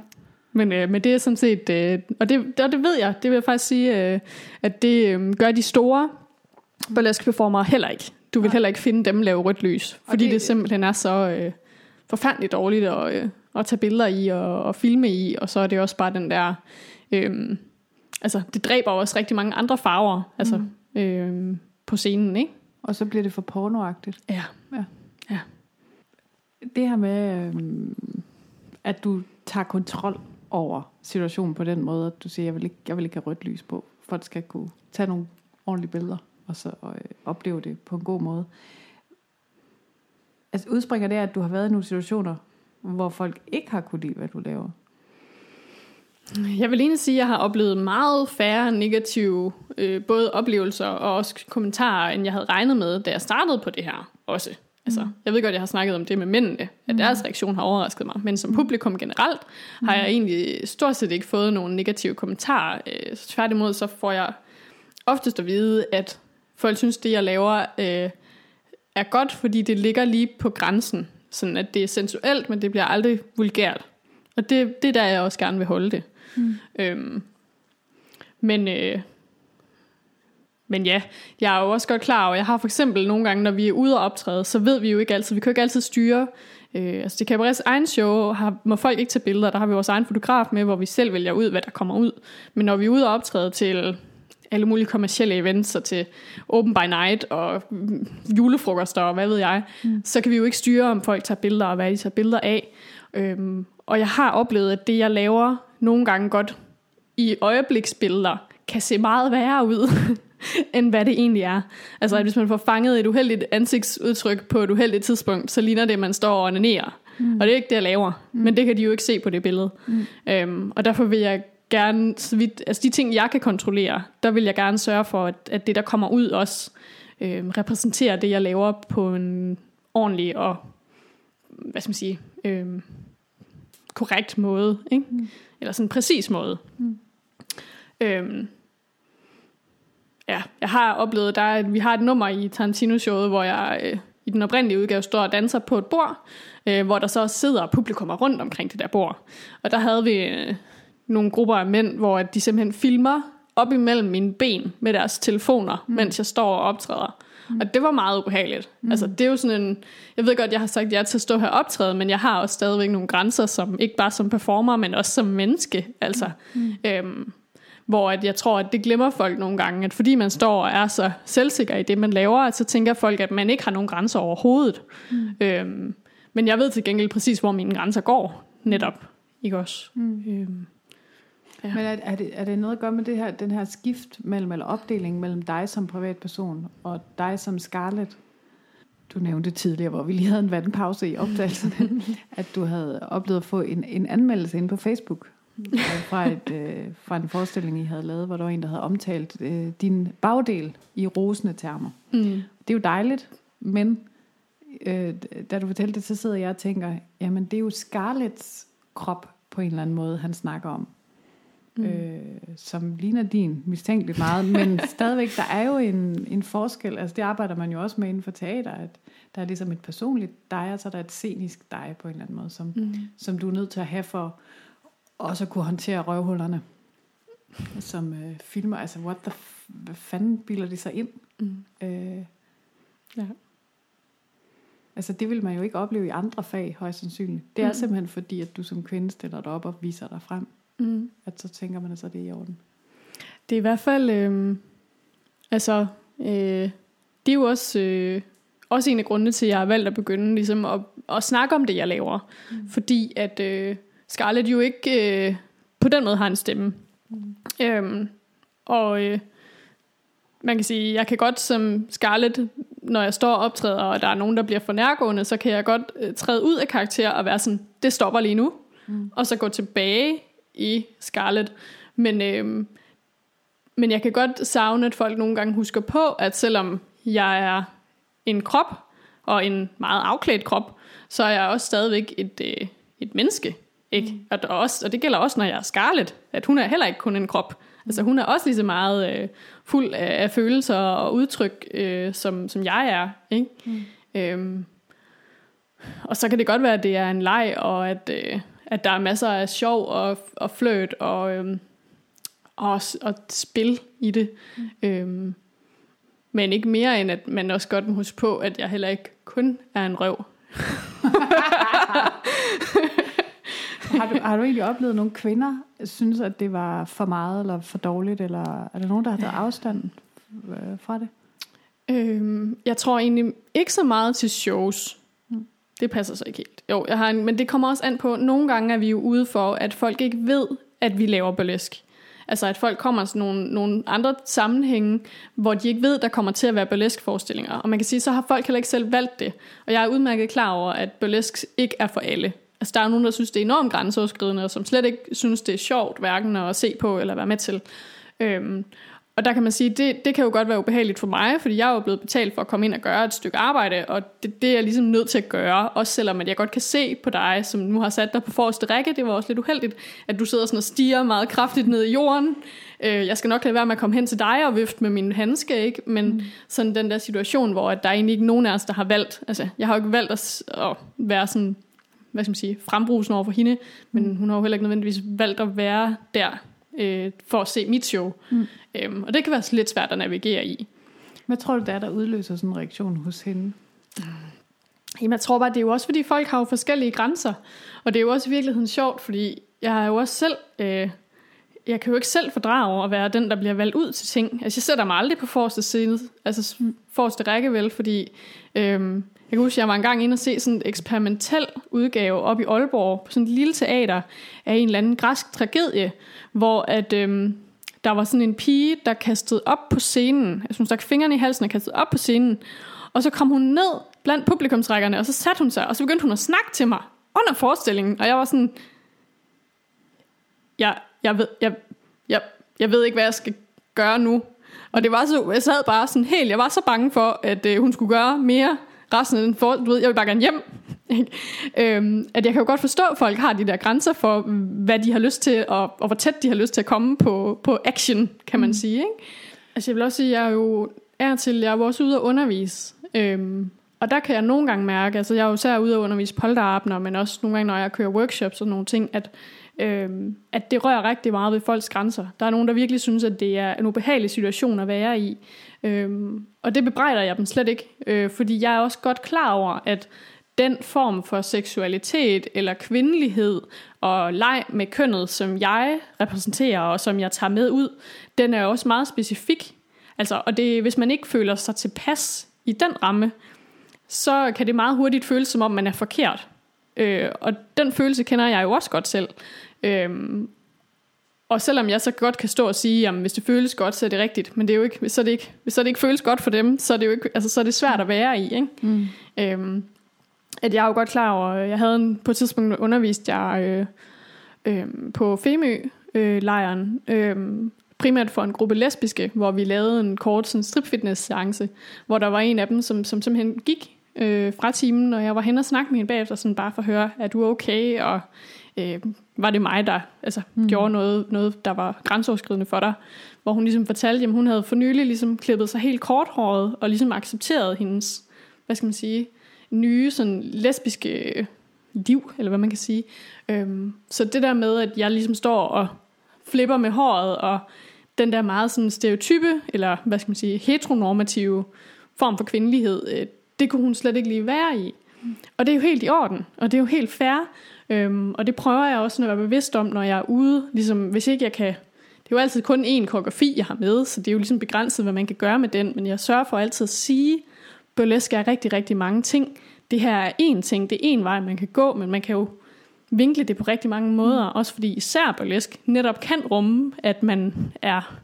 Men, øh, men det er sådan set, øh, og, det, og det ved jeg, det vil jeg faktisk sige, øh, at det øh, gør de store burlesque performer heller ikke. Du vil heller ikke finde dem lave rødt lys, fordi det, det simpelthen er så øh, forfærdeligt dårligt at, øh, at tage billeder i og, og filme i, og så er det også bare den der, øh, altså det dræber også rigtig mange andre farver, altså mm. øh, på scenen, ikke? Og så bliver det for pornoagtigt. Ja. ja. ja. Det her med, øh, at du tager kontrol over situationen på den måde, at du siger, jeg vil ikke, jeg vil ikke have rødt lys på. Folk skal kunne tage nogle ordentlige billeder, og så øh, opleve det på en god måde. Altså udspringer det, at du har været i nogle situationer, hvor folk ikke har kunne lide, hvad du laver? Jeg vil egentlig sige, at jeg har oplevet meget færre negative øh, både oplevelser og også kommentarer, end jeg havde regnet med, da jeg startede på det her også. Altså, mm. Jeg ved godt, jeg har snakket om det med mændene, at mm. deres reaktion har overrasket mig. Men som mm. publikum generelt mm. har jeg egentlig stort set ikke fået nogen negative kommentarer. Øh, tværtimod så får jeg oftest at vide, at folk synes, det jeg laver øh, er godt, fordi det ligger lige på grænsen. Sådan at det er sensuelt, men det bliver aldrig vulgært. Og det, det er der, jeg også gerne vil holde det. Mm. Øhm, men, øh, men ja, jeg er jo også godt klar over, jeg har for eksempel nogle gange, når vi er ude og optræde, så ved vi jo ikke altid, vi kan jo ikke altid styre. Øh, altså det Cabarets egen show har, må folk ikke tage billeder, der har vi vores egen fotograf med, hvor vi selv vælger ud, hvad der kommer ud. Men når vi er ude og optræde til alle mulige kommersielle events, og til Open by Night, og julefrokoster, og hvad ved jeg, mm. så kan vi jo ikke styre, om folk tager billeder, og hvad de tager billeder af. Øhm, og jeg har oplevet, at det jeg laver, nogle gange godt i øjebliksbilleder, kan se meget værre ud, end hvad det egentlig er. Altså, at hvis man får fanget et uheldigt ansigtsudtryk på et uheldigt tidspunkt, så ligner det, at man står og onanerer. Mm. Og det er ikke det, jeg laver. Mm. Men det kan de jo ikke se på det billede. Mm. Øhm, og derfor vil jeg gerne, så vidt, altså de ting, jeg kan kontrollere, der vil jeg gerne sørge for, at, at det, der kommer ud også, øhm, repræsenterer det, jeg laver på en ordentlig og, hvad skal man sige, øhm, korrekt måde. Ikke? Mm. Eller sådan en præcis måde. Mm. Øhm, ja, jeg har oplevet, der er, vi har et nummer i Tarantino-showet, hvor jeg øh, i den oprindelige udgave står og danser på et bord, øh, hvor der så sidder publikummer rundt omkring det der bord. Og der havde vi øh, nogle grupper af mænd, hvor de simpelthen filmer op imellem mine ben med deres telefoner, mm. mens jeg står og optræder. Mm. Og det var meget ubehageligt. Mm. Altså, det er jo sådan en... Jeg ved godt, jeg har sagt ja til at stå her og optræde, men jeg har også stadigvæk nogle grænser, som ikke bare som performer, men også som menneske. Altså, mm. øhm, hvor at jeg tror, at det glemmer folk nogle gange, at fordi man står og er så selvsikker i det, man laver, at så tænker folk, at man ikke har nogen grænser overhovedet. Mm. Øhm, men jeg ved til gengæld præcis, hvor mine grænser går, netop. Ikke også? Mm. Øhm, ja. Men er, er, det, er det noget at gøre med det her, den her skift mellem, eller opdeling mellem dig som privatperson, og dig som Scarlett? Du nævnte tidligere, hvor vi lige havde en vandpause i opdagelsen, at du havde oplevet at få en, en anmeldelse inde på Facebook fra, et, øh, fra en forestilling, I havde lavet, hvor der var en, der havde omtalt øh, din bagdel i rosende termer. Mm. Det er jo dejligt, men øh, da du fortalte det, så sidder jeg og tænker, jamen det er jo Scarlets krop på en eller anden måde, han snakker om. Mm. Øh, som ligner din mistænkeligt meget, men stadigvæk, der er jo en, en forskel, altså det arbejder man jo også med inden for teater, at der er ligesom et personligt dig, og så er der et scenisk dig på en eller anden måde, som, mm. som du er nødt til at have for, også kunne håndtere røvhullerne, som øh, filmer. Altså, what the f- hvad fanden bilder de sig ind? Mm. Øh, ja. Altså, det vil man jo ikke opleve i andre fag, højst sandsynligt. Det er mm. simpelthen fordi, at du som kvinde stiller dig op og viser dig frem. Mm. At så tænker man, at så det er i orden. Det er i hvert fald, øh, altså, øh, det er jo også, øh, også en af grundene til, at jeg har valgt at begynde ligesom at, at snakke om det, jeg laver. Mm. Fordi at, øh, Scarlett jo ikke øh, på den måde har en stemme. Mm. Øhm, og øh, man kan sige, jeg kan godt som Scarlett, når jeg står og optræder, og der er nogen, der bliver for nærgående, så kan jeg godt øh, træde ud af karakter og være sådan, det stopper lige nu. Mm. Og så gå tilbage i Scarlett. Men, øh, men jeg kan godt savne, at folk nogle gange husker på, at selvom jeg er en krop, og en meget afklædt krop, så er jeg også stadigvæk et, øh, et menneske. Ikke? Mm. Og, også, og det gælder også, når jeg er Scarlett, at hun er heller ikke kun en krop. Altså hun er også lige så meget øh, fuld af, af følelser og udtryk, øh, som, som jeg er. Ikke? Mm. Øhm, og så kan det godt være, at det er en leg, og at, øh, at der er masser af sjov og, og fløt og, øh, og, og spil i det. Mm. Øhm, men ikke mere end, at man også godt må huske på, at jeg heller ikke kun er en røv. har, du, har du egentlig oplevet nogle kvinder, synes, at det var for meget eller for dårligt, eller er der nogen, der har taget afstand øh, fra det? Øhm, jeg tror egentlig ikke så meget til shows. Mm. det passer så ikke helt. Jo, jeg har en, men det kommer også an på, nogle gange er vi jo ude for, at folk ikke ved, at vi laver burlesk. Altså at folk kommer til nogle, nogle andre sammenhænge, hvor de ikke ved, der kommer til at være burlesk forestillinger. Og man kan sige, så har folk heller ikke selv valgt det. Og jeg er udmærket klar over, at burlesk ikke er for alle. Altså der er nogen, der synes, det er enormt grænseoverskridende, og som slet ikke synes, det er sjovt, hverken at se på eller være med til. Øhm, og der kan man sige, det, det kan jo godt være ubehageligt for mig, fordi jeg er jo blevet betalt for at komme ind og gøre et stykke arbejde, og det, det er jeg ligesom nødt til at gøre, også selvom at jeg godt kan se på dig, som nu har sat dig på forreste række, det var også lidt uheldigt, at du sidder sådan og stiger meget kraftigt ned i jorden. Øh, jeg skal nok lade være med at komme hen til dig og vifte med min handske, ikke? men mm. sådan den der situation, hvor at der er egentlig ikke nogen af os, der har valgt, altså jeg har jo ikke valgt at, at være sådan, hvad skal man sige, frembrusende over for hende, men mm. hun har jo heller ikke nødvendigvis valgt at være der, øh, for at se mit show. Mm. Øhm, og det kan være lidt svært at navigere i. Hvad tror du, der er, der udløser sådan en reaktion hos hende? Jamen, jeg tror bare, det er jo også, fordi folk har jo forskellige grænser. Og det er jo også i virkeligheden sjovt, fordi jeg er jo også selv... Øh, jeg kan jo ikke selv fordrage at være den, der bliver valgt ud til ting. Altså, jeg sætter mig aldrig på forreste side, altså forreste række vel, fordi øhm, jeg kan huske, at jeg var engang inde og se sådan en eksperimentel udgave op i Aalborg, på sådan et lille teater af en eller anden græsk tragedie, hvor at, øhm, der var sådan en pige, der kastede op på scenen, altså hun stak fingrene i halsen og kastede op på scenen, og så kom hun ned blandt publikumsrækkerne, og så satte hun sig, og så begyndte hun at snakke til mig under forestillingen, og jeg var sådan, jeg, jeg, ved, jeg, jeg, jeg ved ikke, hvad jeg skal gøre nu. Og det var så, jeg sad bare sådan helt, jeg var så bange for, at øh, hun skulle gøre mere resten af den for, du ved, jeg vil bare gerne hjem. øhm, at jeg kan jo godt forstå, at folk har de der grænser for, hvad de har lyst til, og, og hvor tæt de har lyst til at komme på, på action, kan man mm. sige. Ikke? Altså jeg vil også sige, at jeg er jo er til, jeg er også ude at undervise. Øhm, og der kan jeg nogle gange mærke, altså jeg er jo især ude at undervise polterabner, men også nogle gange, når jeg kører workshops og nogle ting, at, øhm, at det rører rigtig meget ved folks grænser. Der er nogen, der virkelig synes, at det er en ubehagelig situation at være i. Øhm, og det bebrejder jeg dem slet ikke, øh, fordi jeg er også godt klar over, at den form for seksualitet eller kvindelighed og leg med kønnet, som jeg repræsenterer og som jeg tager med ud, den er også meget specifik. Altså, og det, hvis man ikke føler sig tilpas i den ramme, så kan det meget hurtigt føles som om, man er forkert. Øh, og den følelse kender jeg jo også godt selv. Øh, og selvom jeg så godt kan stå og sige, at hvis det føles godt, så er det rigtigt, men det er jo ikke, hvis så det ikke, hvis så det ikke føles godt for dem, så er det jo ikke, altså, så er det svært at være i. Ikke? Mm. Øhm, at jeg er jo godt klar over, jeg havde en, på et tidspunkt undervist jeg øh, øh, på Femø-lejren, øh, primært for en gruppe lesbiske, hvor vi lavede en kort sådan stripfitness-seance, hvor der var en af dem, som, som simpelthen gik øh, fra timen, og jeg var hen og snakke med hende bagefter, sådan bare for at høre, er du okay, og øh, var det mig, der altså, mm. gjorde noget, noget, der var grænseoverskridende for dig, hvor hun ligesom fortalte, at hun havde for nylig ligesom klippet sig helt korthåret, og ligesom accepteret hendes, hvad skal man sige, nye sådan lesbiske liv, eller hvad man kan sige. Øhm, så det der med, at jeg ligesom står og flipper med håret, og den der meget sådan stereotype, eller hvad skal man sige, heteronormative form for kvindelighed, øh, det kunne hun slet ikke lige være i. Og det er jo helt i orden, og det er jo helt fair, øhm, og det prøver jeg også at være bevidst om, når jeg er ude, ligesom hvis ikke jeg kan, det er jo altid kun én koreografi, jeg har med, så det er jo ligesom begrænset, hvad man kan gøre med den, men jeg sørger for altid at sige, burlesk er rigtig, rigtig mange ting. Det her er én ting, det er én vej, man kan gå, men man kan jo vinkle det på rigtig mange måder, mm. også fordi især burlesk netop kan rumme, at man er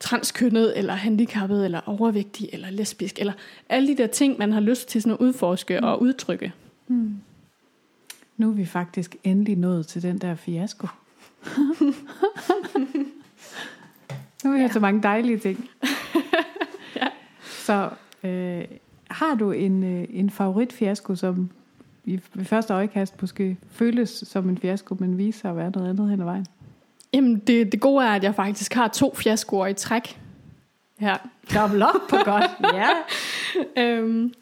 transkønnet, eller handicappet, eller overvægtig, eller lesbisk, eller alle de der ting, man har lyst til sådan at udforske mm. og udtrykke. Mm. Nu er vi faktisk endelig nået til den der fiasko. nu har vi ja. så mange dejlige ting. ja. Så Øh, har du en, øh, en favoritfiasko, som i ved første øjekast måske føles som en fiasko, men viser sig at være noget andet hen ad vejen? Jamen, det, det gode er, at jeg faktisk har to fiaskoer i træk. Ja, dobbelt op på godt. ja. øhm,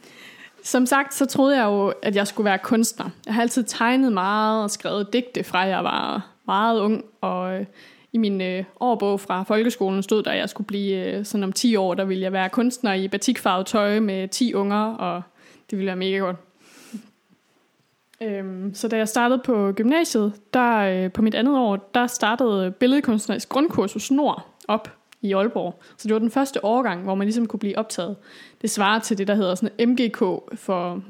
som sagt, så troede jeg jo, at jeg skulle være kunstner. Jeg har altid tegnet meget og skrevet digte fra jeg var meget ung, og øh, i min øh, årbog fra folkeskolen stod der, at jeg skulle blive øh, sådan om 10 år, der ville jeg være kunstner i batikfarvet tøj med 10 unger, og det ville være mega godt. Øhm, så da jeg startede på gymnasiet, der øh, på mit andet år, der startede billedkunstnerisk Grundkursus Nord op i Aalborg. Så det var den første årgang, hvor man ligesom kunne blive optaget. Det svarer til det, der hedder sådan MGK for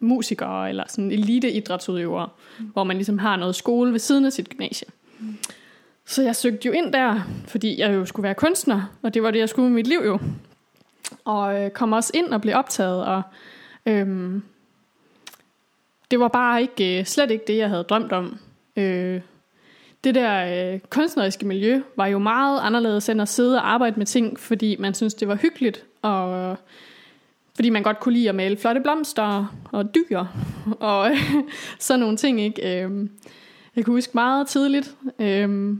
musikere, eller sådan eliteidrætsudøvere, mm. hvor man ligesom har noget skole ved siden af sit gymnasie. Mm. Så jeg søgte jo ind der, fordi jeg jo skulle være kunstner, og det var det, jeg skulle med mit liv jo. Og øh, kom også ind og blev optaget, og øhm, det var bare ikke øh, slet ikke det, jeg havde drømt om. Øh, det der øh, kunstneriske miljø var jo meget anderledes end at sidde og arbejde med ting, fordi man synes det var hyggeligt, og fordi man godt kunne lide at male flotte blomster og dyr, og øh, sådan nogle ting. Ikke? Øh, jeg kunne huske meget tidligt, øh,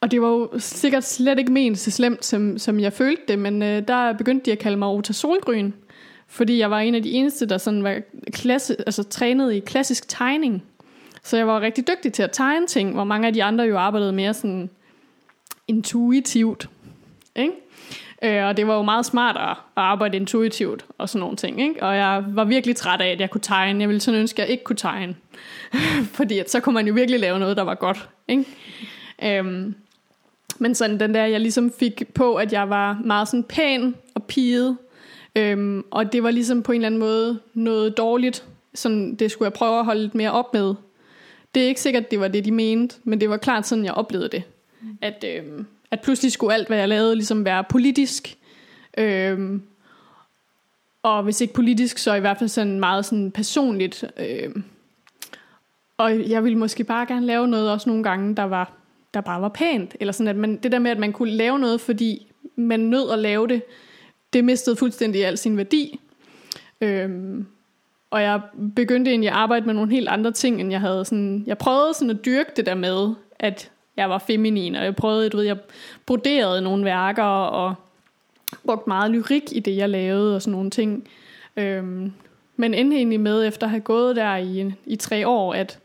og det var jo sikkert slet ikke ment så slemt, som, som jeg følte det, men øh, der begyndte de at kalde mig Ota Solgryn, fordi jeg var en af de eneste, der sådan var klasse, altså, trænet i klassisk tegning. Så jeg var rigtig dygtig til at tegne ting, hvor mange af de andre jo arbejdede mere sådan intuitivt. Ikke? Øh, og det var jo meget smart at arbejde intuitivt og sådan nogle ting. Ikke? Og jeg var virkelig træt af, at jeg kunne tegne. Jeg ville sådan ønske, at jeg ikke kunne tegne. Fordi at så kunne man jo virkelig lave noget, der var godt. Ikke? Øhm, men sådan den der, jeg ligesom fik på, at jeg var meget sådan pæn og piget. Øhm, og det var ligesom på en eller anden måde noget dårligt. Sådan, det skulle jeg prøve at holde lidt mere op med. Det er ikke sikkert, det var det, de mente, men det var klart sådan, jeg oplevede det. Mm. At, øhm, at pludselig skulle alt, hvad jeg lavede, ligesom være politisk. Øhm, og hvis ikke politisk, så i hvert fald sådan meget sådan personligt. Øhm, og jeg ville måske bare gerne lave noget også nogle gange, der var der bare var pænt. Eller sådan, at man, det der med, at man kunne lave noget, fordi man nød at lave det, det mistede fuldstændig al sin værdi. Øhm, og jeg begyndte egentlig at arbejde med nogle helt andre ting, end jeg havde sådan... Jeg prøvede sådan at dyrke det der med, at jeg var feminin, og jeg prøvede, du ved, jeg broderede nogle værker, og brugte meget lyrik i det, jeg lavede, og sådan nogle ting. Øhm, men endte egentlig med, efter at have gået der i, i tre år, at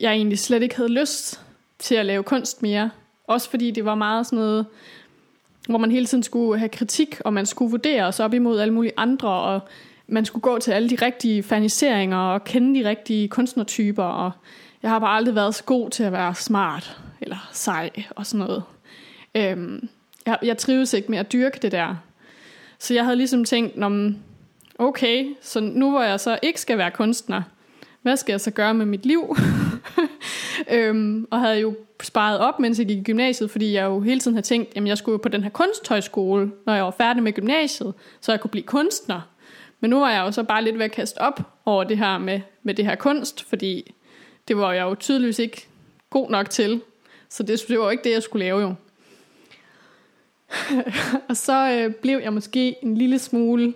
jeg egentlig slet ikke havde lyst til at lave kunst mere. Også fordi det var meget sådan noget, hvor man hele tiden skulle have kritik, og man skulle vurdere os op imod alle mulige andre, og man skulle gå til alle de rigtige faniseringer og kende de rigtige kunstnertyper, og jeg har bare aldrig været så god til at være smart eller sej og sådan noget. Øhm, jeg, jeg trives ikke med at dyrke det der. Så jeg havde ligesom tænkt, okay, så nu hvor jeg så ikke skal være kunstner, hvad skal jeg så gøre med mit liv? øhm, og havde jo sparet op, mens jeg gik i gymnasiet, fordi jeg jo hele tiden havde tænkt, at jeg skulle på den her kunsthøjskole, når jeg var færdig med gymnasiet, så jeg kunne blive kunstner. Men nu var jeg jo så bare lidt ved at kaste op over det her med, med det her kunst, fordi det var jeg jo tydeligvis ikke god nok til. Så det, det var ikke det, jeg skulle lave jo. og så øh, blev jeg måske en lille smule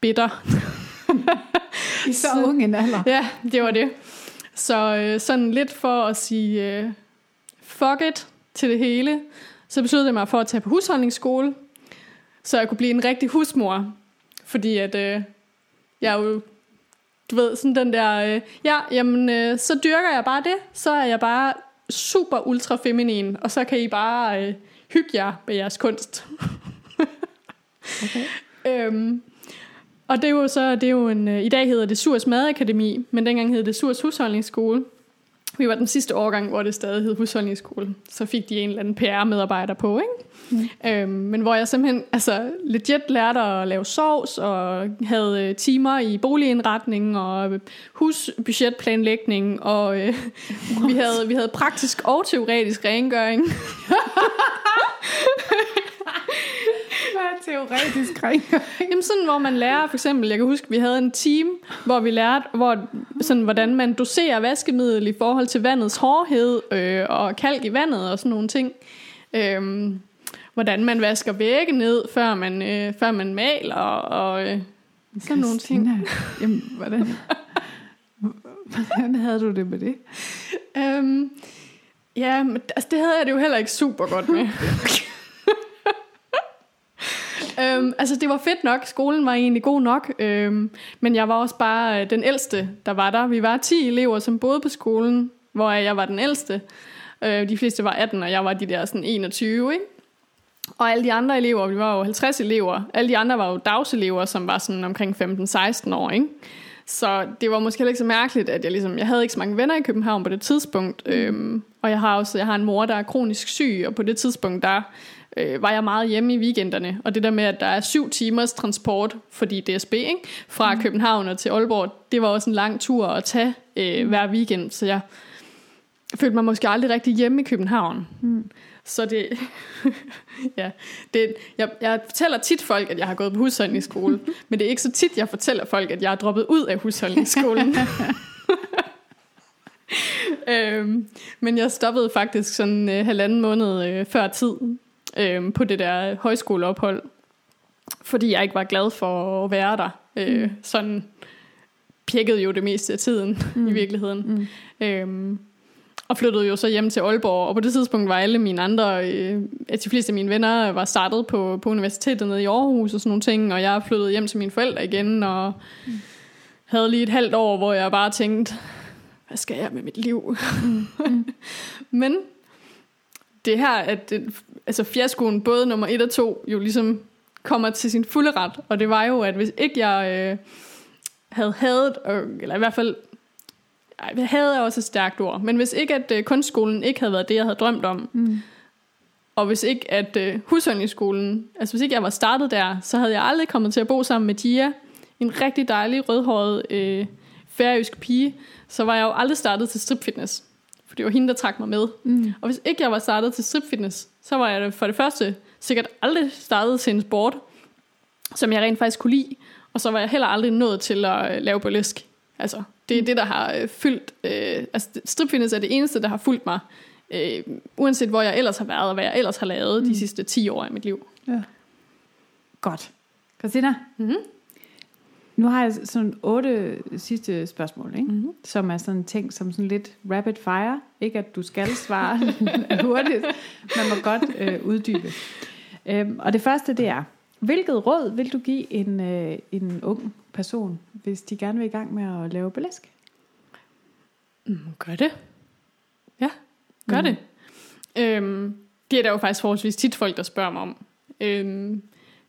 bitter. I så, så ung en alder. Ja, det var det. Så øh, sådan lidt for at sige øh, fuck it til det hele, så besluttede jeg mig for at tage på husholdningsskole, så jeg kunne blive en rigtig husmor. Fordi at øh, jeg jo, du ved, sådan den der, øh, ja, jamen, øh, så dyrker jeg bare det, så er jeg bare super ultra feminin, og så kan I bare øh, hygge jer med jeres kunst. okay. øhm, og det er jo så, det er jo en, øh, i dag hedder det Surs Madakademi, men dengang hed det Surs Husholdningsskole. Vi var den sidste årgang, hvor det stadig hed husholdningsskole. Så fik de en eller anden PR-medarbejder på, ikke? Mm. Øhm, men hvor jeg simpelthen altså, legit lærte at lave sovs, og havde øh, timer i boligindretning, og husbudgetplanlægning, og øh, vi, havde, vi havde praktisk og teoretisk rengøring. teoretisk rengøring? Jamen sådan, hvor man lærer, for eksempel, jeg kan huske, vi havde en team, hvor vi lærte, hvor, sådan, hvordan man doserer vaskemiddel i forhold til vandets hårdhed, øh, og kalk i vandet og sådan nogle ting. Øh, hvordan man vasker vægge ned, før man, øh, før man maler, og øh, sådan nogle ting. Jamen, hvordan, hvordan havde du det med det? Øhm, ja, men, altså, det havde jeg det jo heller ikke super godt med. øhm, altså det var fedt nok, skolen var egentlig god nok, øhm, men jeg var også bare øh, den ældste, der var der. Vi var 10 elever, som boede på skolen, hvor jeg var den ældste. Øh, de fleste var 18, og jeg var de der sådan 21, ikke? Og alle de andre elever, vi var jo 50 elever, alle de andre var jo dagselever, som var sådan omkring 15-16 år, ikke? Så det var måske ikke så mærkeligt, at jeg ligesom, jeg havde ikke så mange venner i København på det tidspunkt, mm. øhm, og jeg har også, jeg har en mor, der er kronisk syg, og på det tidspunkt, der øh, var jeg meget hjemme i weekenderne. Og det der med, at der er syv timers transport, fordi DSB, ikke? fra mm. København og til Aalborg, det var også en lang tur at tage øh, hver weekend. Så jeg følte mig måske aldrig rigtig hjemme i København. Mm. Så det, ja, det, jeg, jeg fortæller tit folk, at jeg har gået på husholdningsskole, men det er ikke så tit, jeg fortæller folk, at jeg er droppet ud af husholdningsskolen. øhm, men jeg stoppede faktisk sådan øh, halvanden måned øh, før tid øh, på det der højskoleophold, fordi jeg ikke var glad for at være der. Øh, mm. Sådan pjekkede jo det meste af tiden mm. i virkeligheden. Mm. Øhm, og flyttede jo så hjem til Aalborg, og på det tidspunkt var alle mine andre, øh, de fleste af mine venner var startet på, på universitetet nede i Aarhus og sådan nogle ting, og jeg flyttede hjem til mine forældre igen, og mm. havde lige et halvt år, hvor jeg bare tænkte, hvad skal jeg med mit liv? Mm. Men det her, at det, altså fiaskoen, både nummer 1 og 2, jo ligesom kommer til sin fulde ret, og det var jo, at hvis ikke jeg øh, havde hadet, eller i hvert fald jeg havde også et stærkt ord, men hvis ikke at øh, kunstskolen ikke havde været det, jeg havde drømt om, mm. og hvis ikke at øh, husholdningsskolen, altså hvis ikke jeg var startet der, så havde jeg aldrig kommet til at bo sammen med Gia, en rigtig dejlig, rødhåret, øh, færøsk pige, så var jeg jo aldrig startet til stripfitness. For det var hende, der trak mig med. Mm. Og hvis ikke jeg var startet til stripfitness, så var jeg for det første sikkert aldrig startet til en sport, som jeg rent faktisk kunne lide. Og så var jeg heller aldrig nået til at øh, lave burlesk. Altså, det er det, der har øh, fyldt... Øh, altså, stripfitness er det eneste, der har fulgt mig, øh, uanset hvor jeg ellers har været, og hvad jeg ellers har lavet mm. de sidste 10 år i mit liv. Ja. Godt. Christina, mm-hmm. nu har jeg sådan otte sidste spørgsmål, ikke? Mm-hmm. som er sådan ting som sådan lidt rapid fire. Ikke at du skal svare hurtigt, man må godt øh, uddybe. Øhm, og det første, det er, hvilket råd vil du give en, øh, en ung person, hvis de gerne vil i gang med at lave blæsk? Mm, gør det. Ja, gør mm. det. Øhm, det er der jo faktisk forholdsvis tit folk, der spørger mig om. Øhm,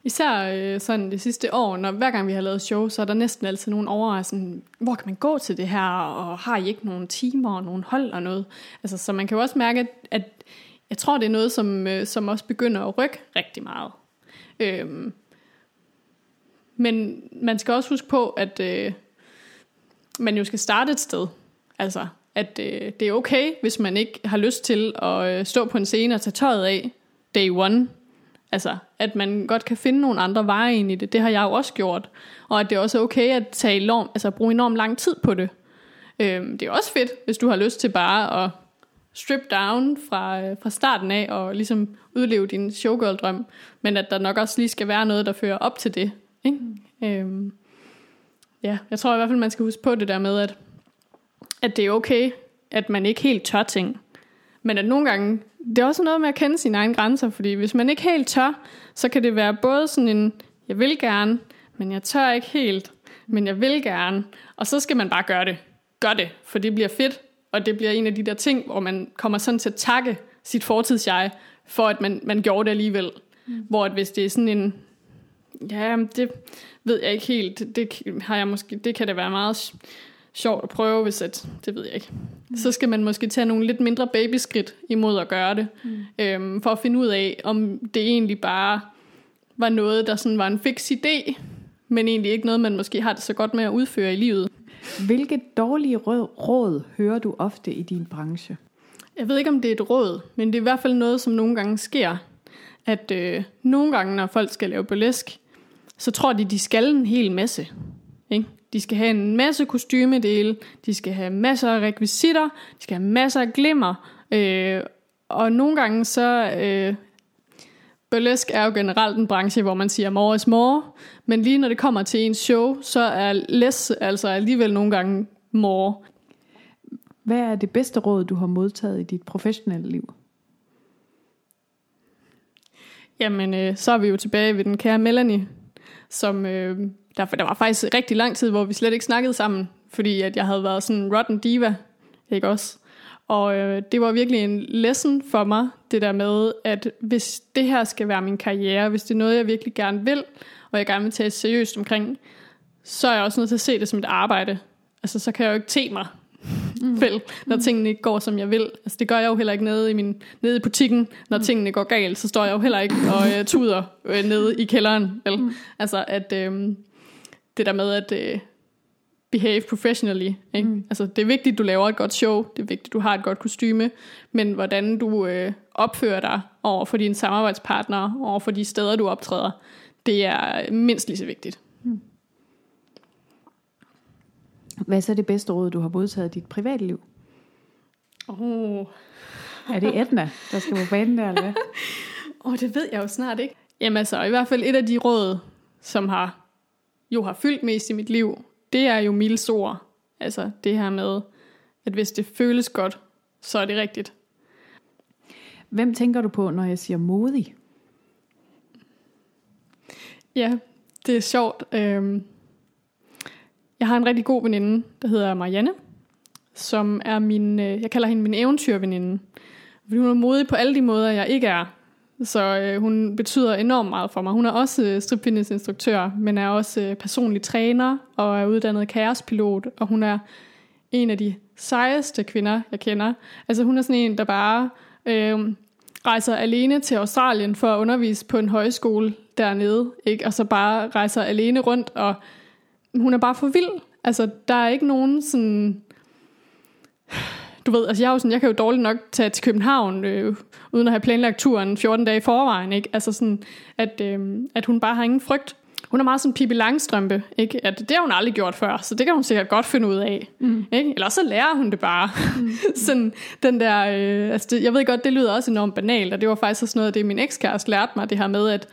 især øh, sådan det sidste år, når hver gang vi har lavet show, så er der næsten altid nogen over, sådan, hvor kan man gå til det her, og har I ikke nogen timer og nogen hold og noget? Altså, så man kan jo også mærke, at jeg tror, det er noget, som, øh, som også begynder at rykke rigtig meget. Øhm, men man skal også huske på, at øh, man jo skal starte et sted. Altså, at øh, det er okay, hvis man ikke har lyst til at øh, stå på en scene og tage tøjet af day one. Altså, at man godt kan finde nogle andre veje ind i det. Det har jeg jo også gjort. Og at det er også okay at tage enorm, altså, bruge enormt lang tid på det. Øh, det er også fedt, hvis du har lyst til bare at strip down fra, øh, fra starten af og ligesom udleve din showgirl-drøm. Men at der nok også lige skal være noget, der fører op til det. Ikke? Mm. Øhm, ja, jeg tror i hvert fald, man skal huske på det der med, at, at det er okay, at man ikke helt tør ting. Men at nogle gange, det er også noget med at kende sine egne grænser, fordi hvis man ikke helt tør, så kan det være både sådan en, jeg vil gerne, men jeg tør ikke helt, men jeg vil gerne. Og så skal man bare gøre det. Gør det, for det bliver fedt, og det bliver en af de der ting, hvor man kommer sådan til at takke sit fortidsjeg, for at man, man gjorde det alligevel. Mm. Hvor at hvis det er sådan en, Ja, det ved jeg ikke helt. Det, har jeg måske, det kan da være meget sjovt at prøve, hvis at, det ved jeg ikke. Mm. Så skal man måske tage nogle lidt mindre babyskridt imod at gøre det, mm. øhm, for at finde ud af, om det egentlig bare var noget, der sådan var en fix idé, men egentlig ikke noget, man måske har det så godt med at udføre i livet. Hvilke dårlige råd, råd hører du ofte i din branche? Jeg ved ikke, om det er et råd, men det er i hvert fald noget, som nogle gange sker. At øh, nogle gange, når folk skal lave burlesk, så tror de, de skal en hel masse. Ikke? De skal have en masse kostymedele, de skal have masser af rekvisitter, de skal have masser af glimmer, øh, og nogle gange så... Øh, burlesk er jo generelt en branche, hvor man siger more is more, men lige når det kommer til en show, så er less altså alligevel nogle gange more. Hvad er det bedste råd, du har modtaget i dit professionelle liv? Jamen, øh, så er vi jo tilbage ved den kære Melanie, som øh, der, der var faktisk rigtig lang tid, hvor vi slet ikke snakkede sammen, fordi at jeg havde været sådan en rotten diva, ikke også? Og øh, det var virkelig en lesson for mig, det der med, at hvis det her skal være min karriere, hvis det er noget, jeg virkelig gerne vil, og jeg gerne vil tage seriøst omkring, så er jeg også nødt til at se det som et arbejde. Altså, så kan jeg jo ikke te mig. mm. vel, når mm. tingene ikke går, som jeg vil. Altså, det gør jeg jo heller ikke nede i, min, nede i butikken. Når mm. tingene går galt, så står jeg jo heller ikke og uh, tuder uh, nede i kælderen. Vel? Mm. Altså, at uh, det der med, at uh, behave professionally. Ikke? Mm. Altså, det er vigtigt, du laver et godt show. Det er vigtigt, du har et godt kostyme. Men hvordan du uh, opfører dig over for dine samarbejdspartnere, over for de steder, du optræder, det er mindst lige så vigtigt. Mm. Hvad er så det bedste råd, du har modtaget i dit privatliv? Oh. Er det Edna, der skal på banen der, eller hvad? Åh, oh, det ved jeg jo snart ikke. Jamen altså, i hvert fald et af de råd, som har jo har fyldt mest i mit liv, det er jo Mils ord. Altså det her med, at hvis det føles godt, så er det rigtigt. Hvem tænker du på, når jeg siger modig? Ja, det er sjovt. Øhm, jeg har en rigtig god veninde, der hedder Marianne, som er min, øh, jeg kalder hende min eventyrveninde. Fordi hun er modig på alle de måder, jeg ikke er. Så øh, hun betyder enormt meget for mig. Hun er også øh, stripfitnessinstruktør, men er også øh, personlig træner og er uddannet kaospilot, og hun er en af de sejeste kvinder, jeg kender. Altså hun er sådan en, der bare øh, rejser alene til Australien for at undervise på en højskole dernede, ikke? og så bare rejser alene rundt, og hun er bare for vild. Altså, der er ikke nogen sådan... Du ved, altså jeg, er jo sådan, jeg kan jo dårligt nok tage til København, øh, uden at have planlagt turen 14 dage i forvejen, ikke? Altså sådan, at, øh, at hun bare har ingen frygt. Hun er meget sådan Pippi Langstrømpe, ikke? At det har hun aldrig gjort før, så det kan hun sikkert godt finde ud af. Mm. Ikke? Eller så lærer hun det bare. Mm. sådan den der, øh, altså det, jeg ved godt, det lyder også enormt banalt, og det var faktisk også noget af det, min ekskæreste lærte mig, det her med, at,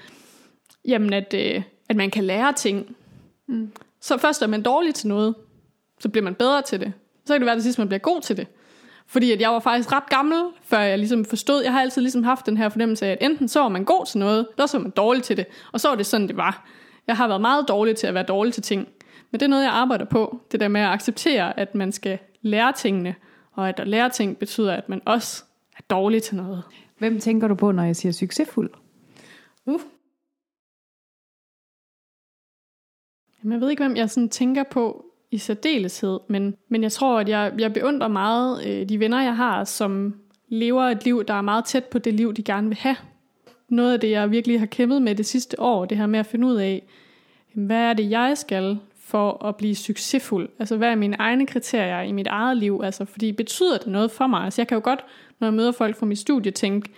jamen at, øh, at man kan lære ting. Mm. Så først er man dårlig til noget, så bliver man bedre til det. Så kan det være, at det sidst man bliver god til det. Fordi at jeg var faktisk ret gammel, før jeg ligesom forstod, jeg har altid ligesom haft den her fornemmelse af, at enten så var man god til noget, eller så var man dårlig til det. Og så var det sådan, det var. Jeg har været meget dårlig til at være dårlig til ting. Men det er noget, jeg arbejder på. Det der med at acceptere, at man skal lære tingene, og at at lære ting betyder, at man også er dårlig til noget. Hvem tænker du på, når jeg siger succesfuld? Uh, Jamen, jeg ved ikke, hvem jeg sådan tænker på i særdeleshed, men, men jeg tror, at jeg, jeg beundrer meget øh, de venner, jeg har, som lever et liv, der er meget tæt på det liv, de gerne vil have. Noget af det, jeg virkelig har kæmpet med det sidste år, det her med at finde ud af, hvad er det, jeg skal for at blive succesfuld? Altså, hvad er mine egne kriterier i mit eget liv? Altså, fordi betyder det noget for mig? Altså, jeg kan jo godt, når jeg møder folk fra mit studie, tænke,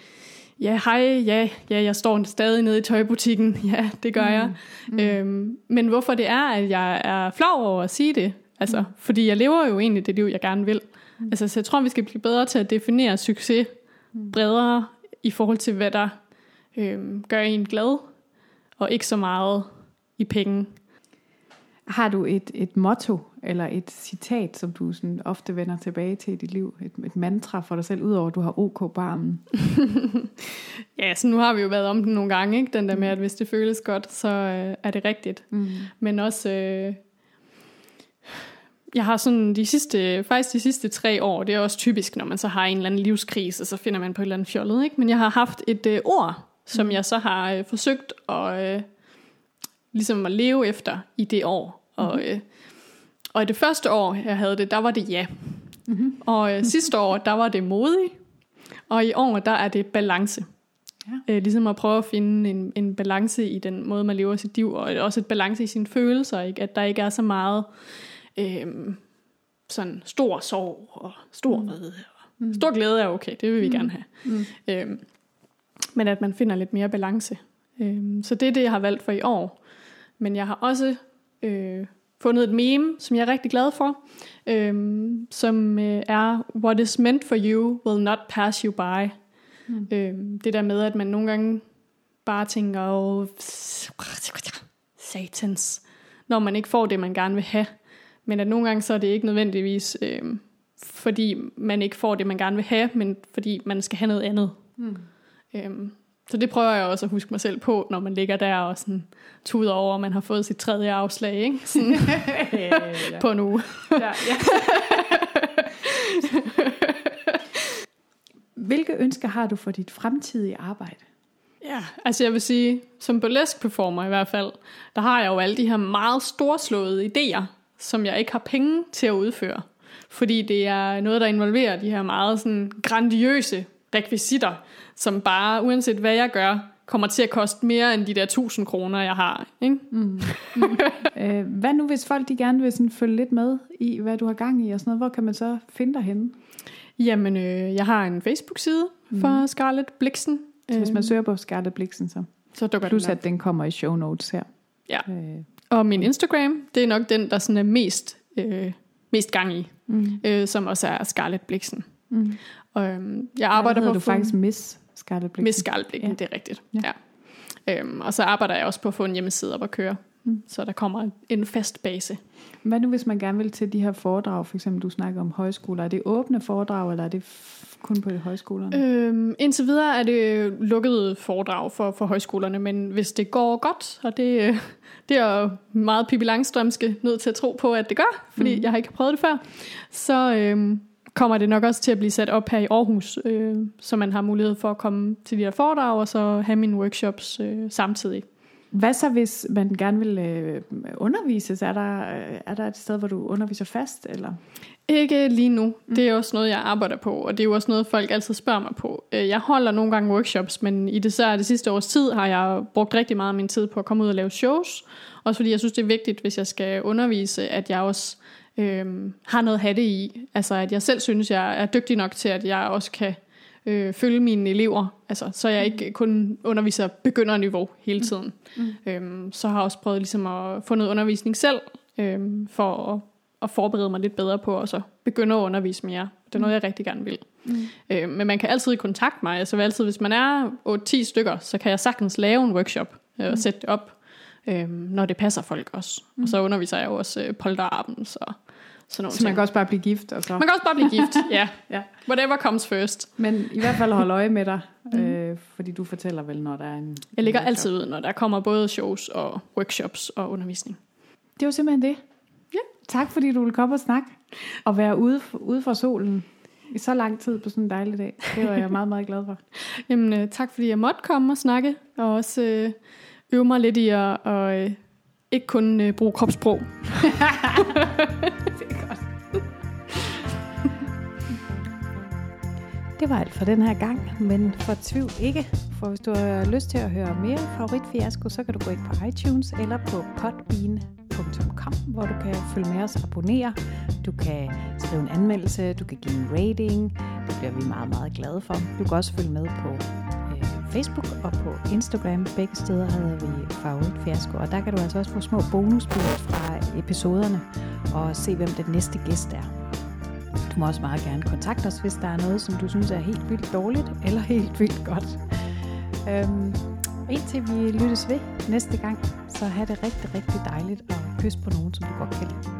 ja, hej, ja, ja, jeg står stadig nede i tøjbutikken, ja, det gør mm. jeg. Mm. Øhm, men hvorfor det er, at jeg er flov over at sige det, altså, mm. fordi jeg lever jo egentlig det liv, jeg gerne vil. Mm. Altså, så jeg tror, vi skal blive bedre til at definere succes mm. bredere i forhold til, hvad der øhm, gør en glad, og ikke så meget i penge. Har du et, et motto eller et citat, som du sådan ofte vender tilbage til i dit liv? Et, et mantra for dig selv, udover at du har OK på armen? ja, så nu har vi jo været om den nogle gange, ikke? den der med, at hvis det føles godt, så øh, er det rigtigt. Mm. Men også... Øh, jeg har sådan de sidste, faktisk de sidste tre år, det er også typisk, når man så har en eller anden livskrise, så finder man på et eller andet fjollet, ikke? Men jeg har haft et øh, ord, som mm. jeg så har øh, forsøgt at, øh, ligesom at leve efter i det år. Mm. Og, mhm. øh, og i det første år, jeg havde det, der var det ja. Mm-hmm. Og øh, sidste år, der var det modig. Og i år, der er det balance. Ja. Øh, ligesom at prøve at finde en, en balance i den måde, man lever sit liv, og også et balance i sine følelser, ikke? at der ikke er så meget øh, sådan stor sorg og stor mm. Mm. Stor glæde er okay, det vil vi mm. gerne have. Mm. Øh, men at man finder lidt mere balance. Øh, så det er det, jeg har valgt for i år. Men jeg har også øh, fundet et meme, som jeg er rigtig glad for, øh, som øh, er, What is meant for you will not pass you by. Mm. Øh, det der med, at man nogle gange bare tænker, oh, satans, når man ikke får det, man gerne vil have. Men at nogle gange så er det ikke nødvendigvis, øh, fordi man ikke får det, man gerne vil have, men fordi man skal have noget andet. Mm. Øh, så det prøver jeg også at huske mig selv på, når man ligger der og sådan tuder over, at man har fået sit tredje afslag, ikke? Sådan, ja. på en uge. ja, ja. Hvilke ønsker har du for dit fremtidige arbejde? Ja, altså jeg vil sige, som burlesque performer i hvert fald, der har jeg jo alle de her meget storslåede idéer, som jeg ikke har penge til at udføre. fordi det er noget, der involverer de her meget sådan grandiøse rekvisitter, som bare, uanset hvad jeg gør, kommer til at koste mere end de der 1000 kroner, jeg har. Ikke? Mm. Mm. øh, hvad nu, hvis folk de gerne vil sådan følge lidt med i, hvad du har gang i og sådan noget? Hvor kan man så finde dig henne? Jamen, øh, jeg har en Facebook-side mm. for Scarlett Blixen. Så hvis man søger på Scarlett Blixen, så, så dukker plus den at den kommer i show notes her. Ja. Øh. Og min Instagram, det er nok den, der sådan er mest, øh, mest gang i, mm. øh, som også er Scarlett Blixen. Mm. Og øhm, jeg arbejder på... du faktisk Miss Scarlett Blixen. Miss Scarlett Blixen, ja. det er rigtigt. Ja. ja. Øhm, og så arbejder jeg også på at få en hjemmeside op at køre. Mm. Så der kommer en fast base. Hvad nu, hvis man gerne vil til de her foredrag, for eksempel du snakker om højskoler, er det åbne foredrag, eller er det kun på højskolerne? Øhm, indtil videre er det lukkede foredrag for, for højskolerne, men hvis det går godt, og det, det er jo meget Pippi Langstrømske nødt til at tro på, at det gør, fordi mm. jeg har ikke prøvet det før, så øhm, kommer det nok også til at blive sat op her i Aarhus, øh, så man har mulighed for at komme til de her foredrag, og så have mine workshops øh, samtidig. Hvad så, hvis man gerne vil øh, undervises? Er der, er der et sted, hvor du underviser fast? Eller? Ikke lige nu. Mm. Det er også noget, jeg arbejder på, og det er jo også noget, folk altid spørger mig på. Øh, jeg holder nogle gange workshops, men i det, så det sidste års tid har jeg brugt rigtig meget af min tid på at komme ud og lave shows. Også fordi jeg synes, det er vigtigt, hvis jeg skal undervise, at jeg også øh, har noget at have det i. Altså at jeg selv synes, jeg er dygtig nok til, at jeg også kan øh, følge mine elever, altså, så jeg ikke kun underviser begynderniveau hele tiden. Mm. Øhm, så har jeg også prøvet ligesom at få noget undervisning selv, øhm, for at, at forberede mig lidt bedre på at så begynde at undervise mere. Det er noget, jeg rigtig gerne vil. Mm. Øhm, men man kan altid kontakte mig. Altså altid, hvis man er 8-10 stykker, så kan jeg sagtens lave en workshop øh, og mm. sætte det op, øh, når det passer folk også. Mm. Og så underviser jeg jo også øh, så sådan nogle så man kan også bare blive gift? Og så... Man kan også bare blive gift, ja. ja. Whatever comes first. Men i hvert fald holde øje med dig, mm. øh, fordi du fortæller vel, når der er en... Jeg ligger altid ud, når der kommer både shows og workshops og undervisning. Det var simpelthen det. Ja. Tak fordi du ville komme og snakke, og være ude, ude fra solen i så lang tid på sådan en dejlig dag. Det var jeg meget, meget glad for. Jamen, øh, tak fordi jeg måtte komme og snakke, og også øh, øve mig lidt i at og, øh, ikke kun øh, bruge kropssprog. Det var alt for den her gang, men for tvivl ikke, for hvis du har lyst til at høre mere favoritfiasko, så kan du gå ind på iTunes eller på podbean.com, hvor du kan følge med os og abonnere. Du kan skrive en anmeldelse, du kan give en rating, det bliver vi meget, meget glade for. Du kan også følge med på øh, Facebook og på Instagram. Begge steder hedder vi Favoritfiasko, og der kan du altså også få små bonusbilleder fra episoderne og se, hvem den næste gæst er. Må også meget gerne kontakte os, hvis der er noget, som du synes er helt vildt dårligt, eller helt vildt godt. Øhm, indtil vi lyttes ved næste gang, så have det rigtig, rigtig dejligt og kys på nogen, som du godt kan lide.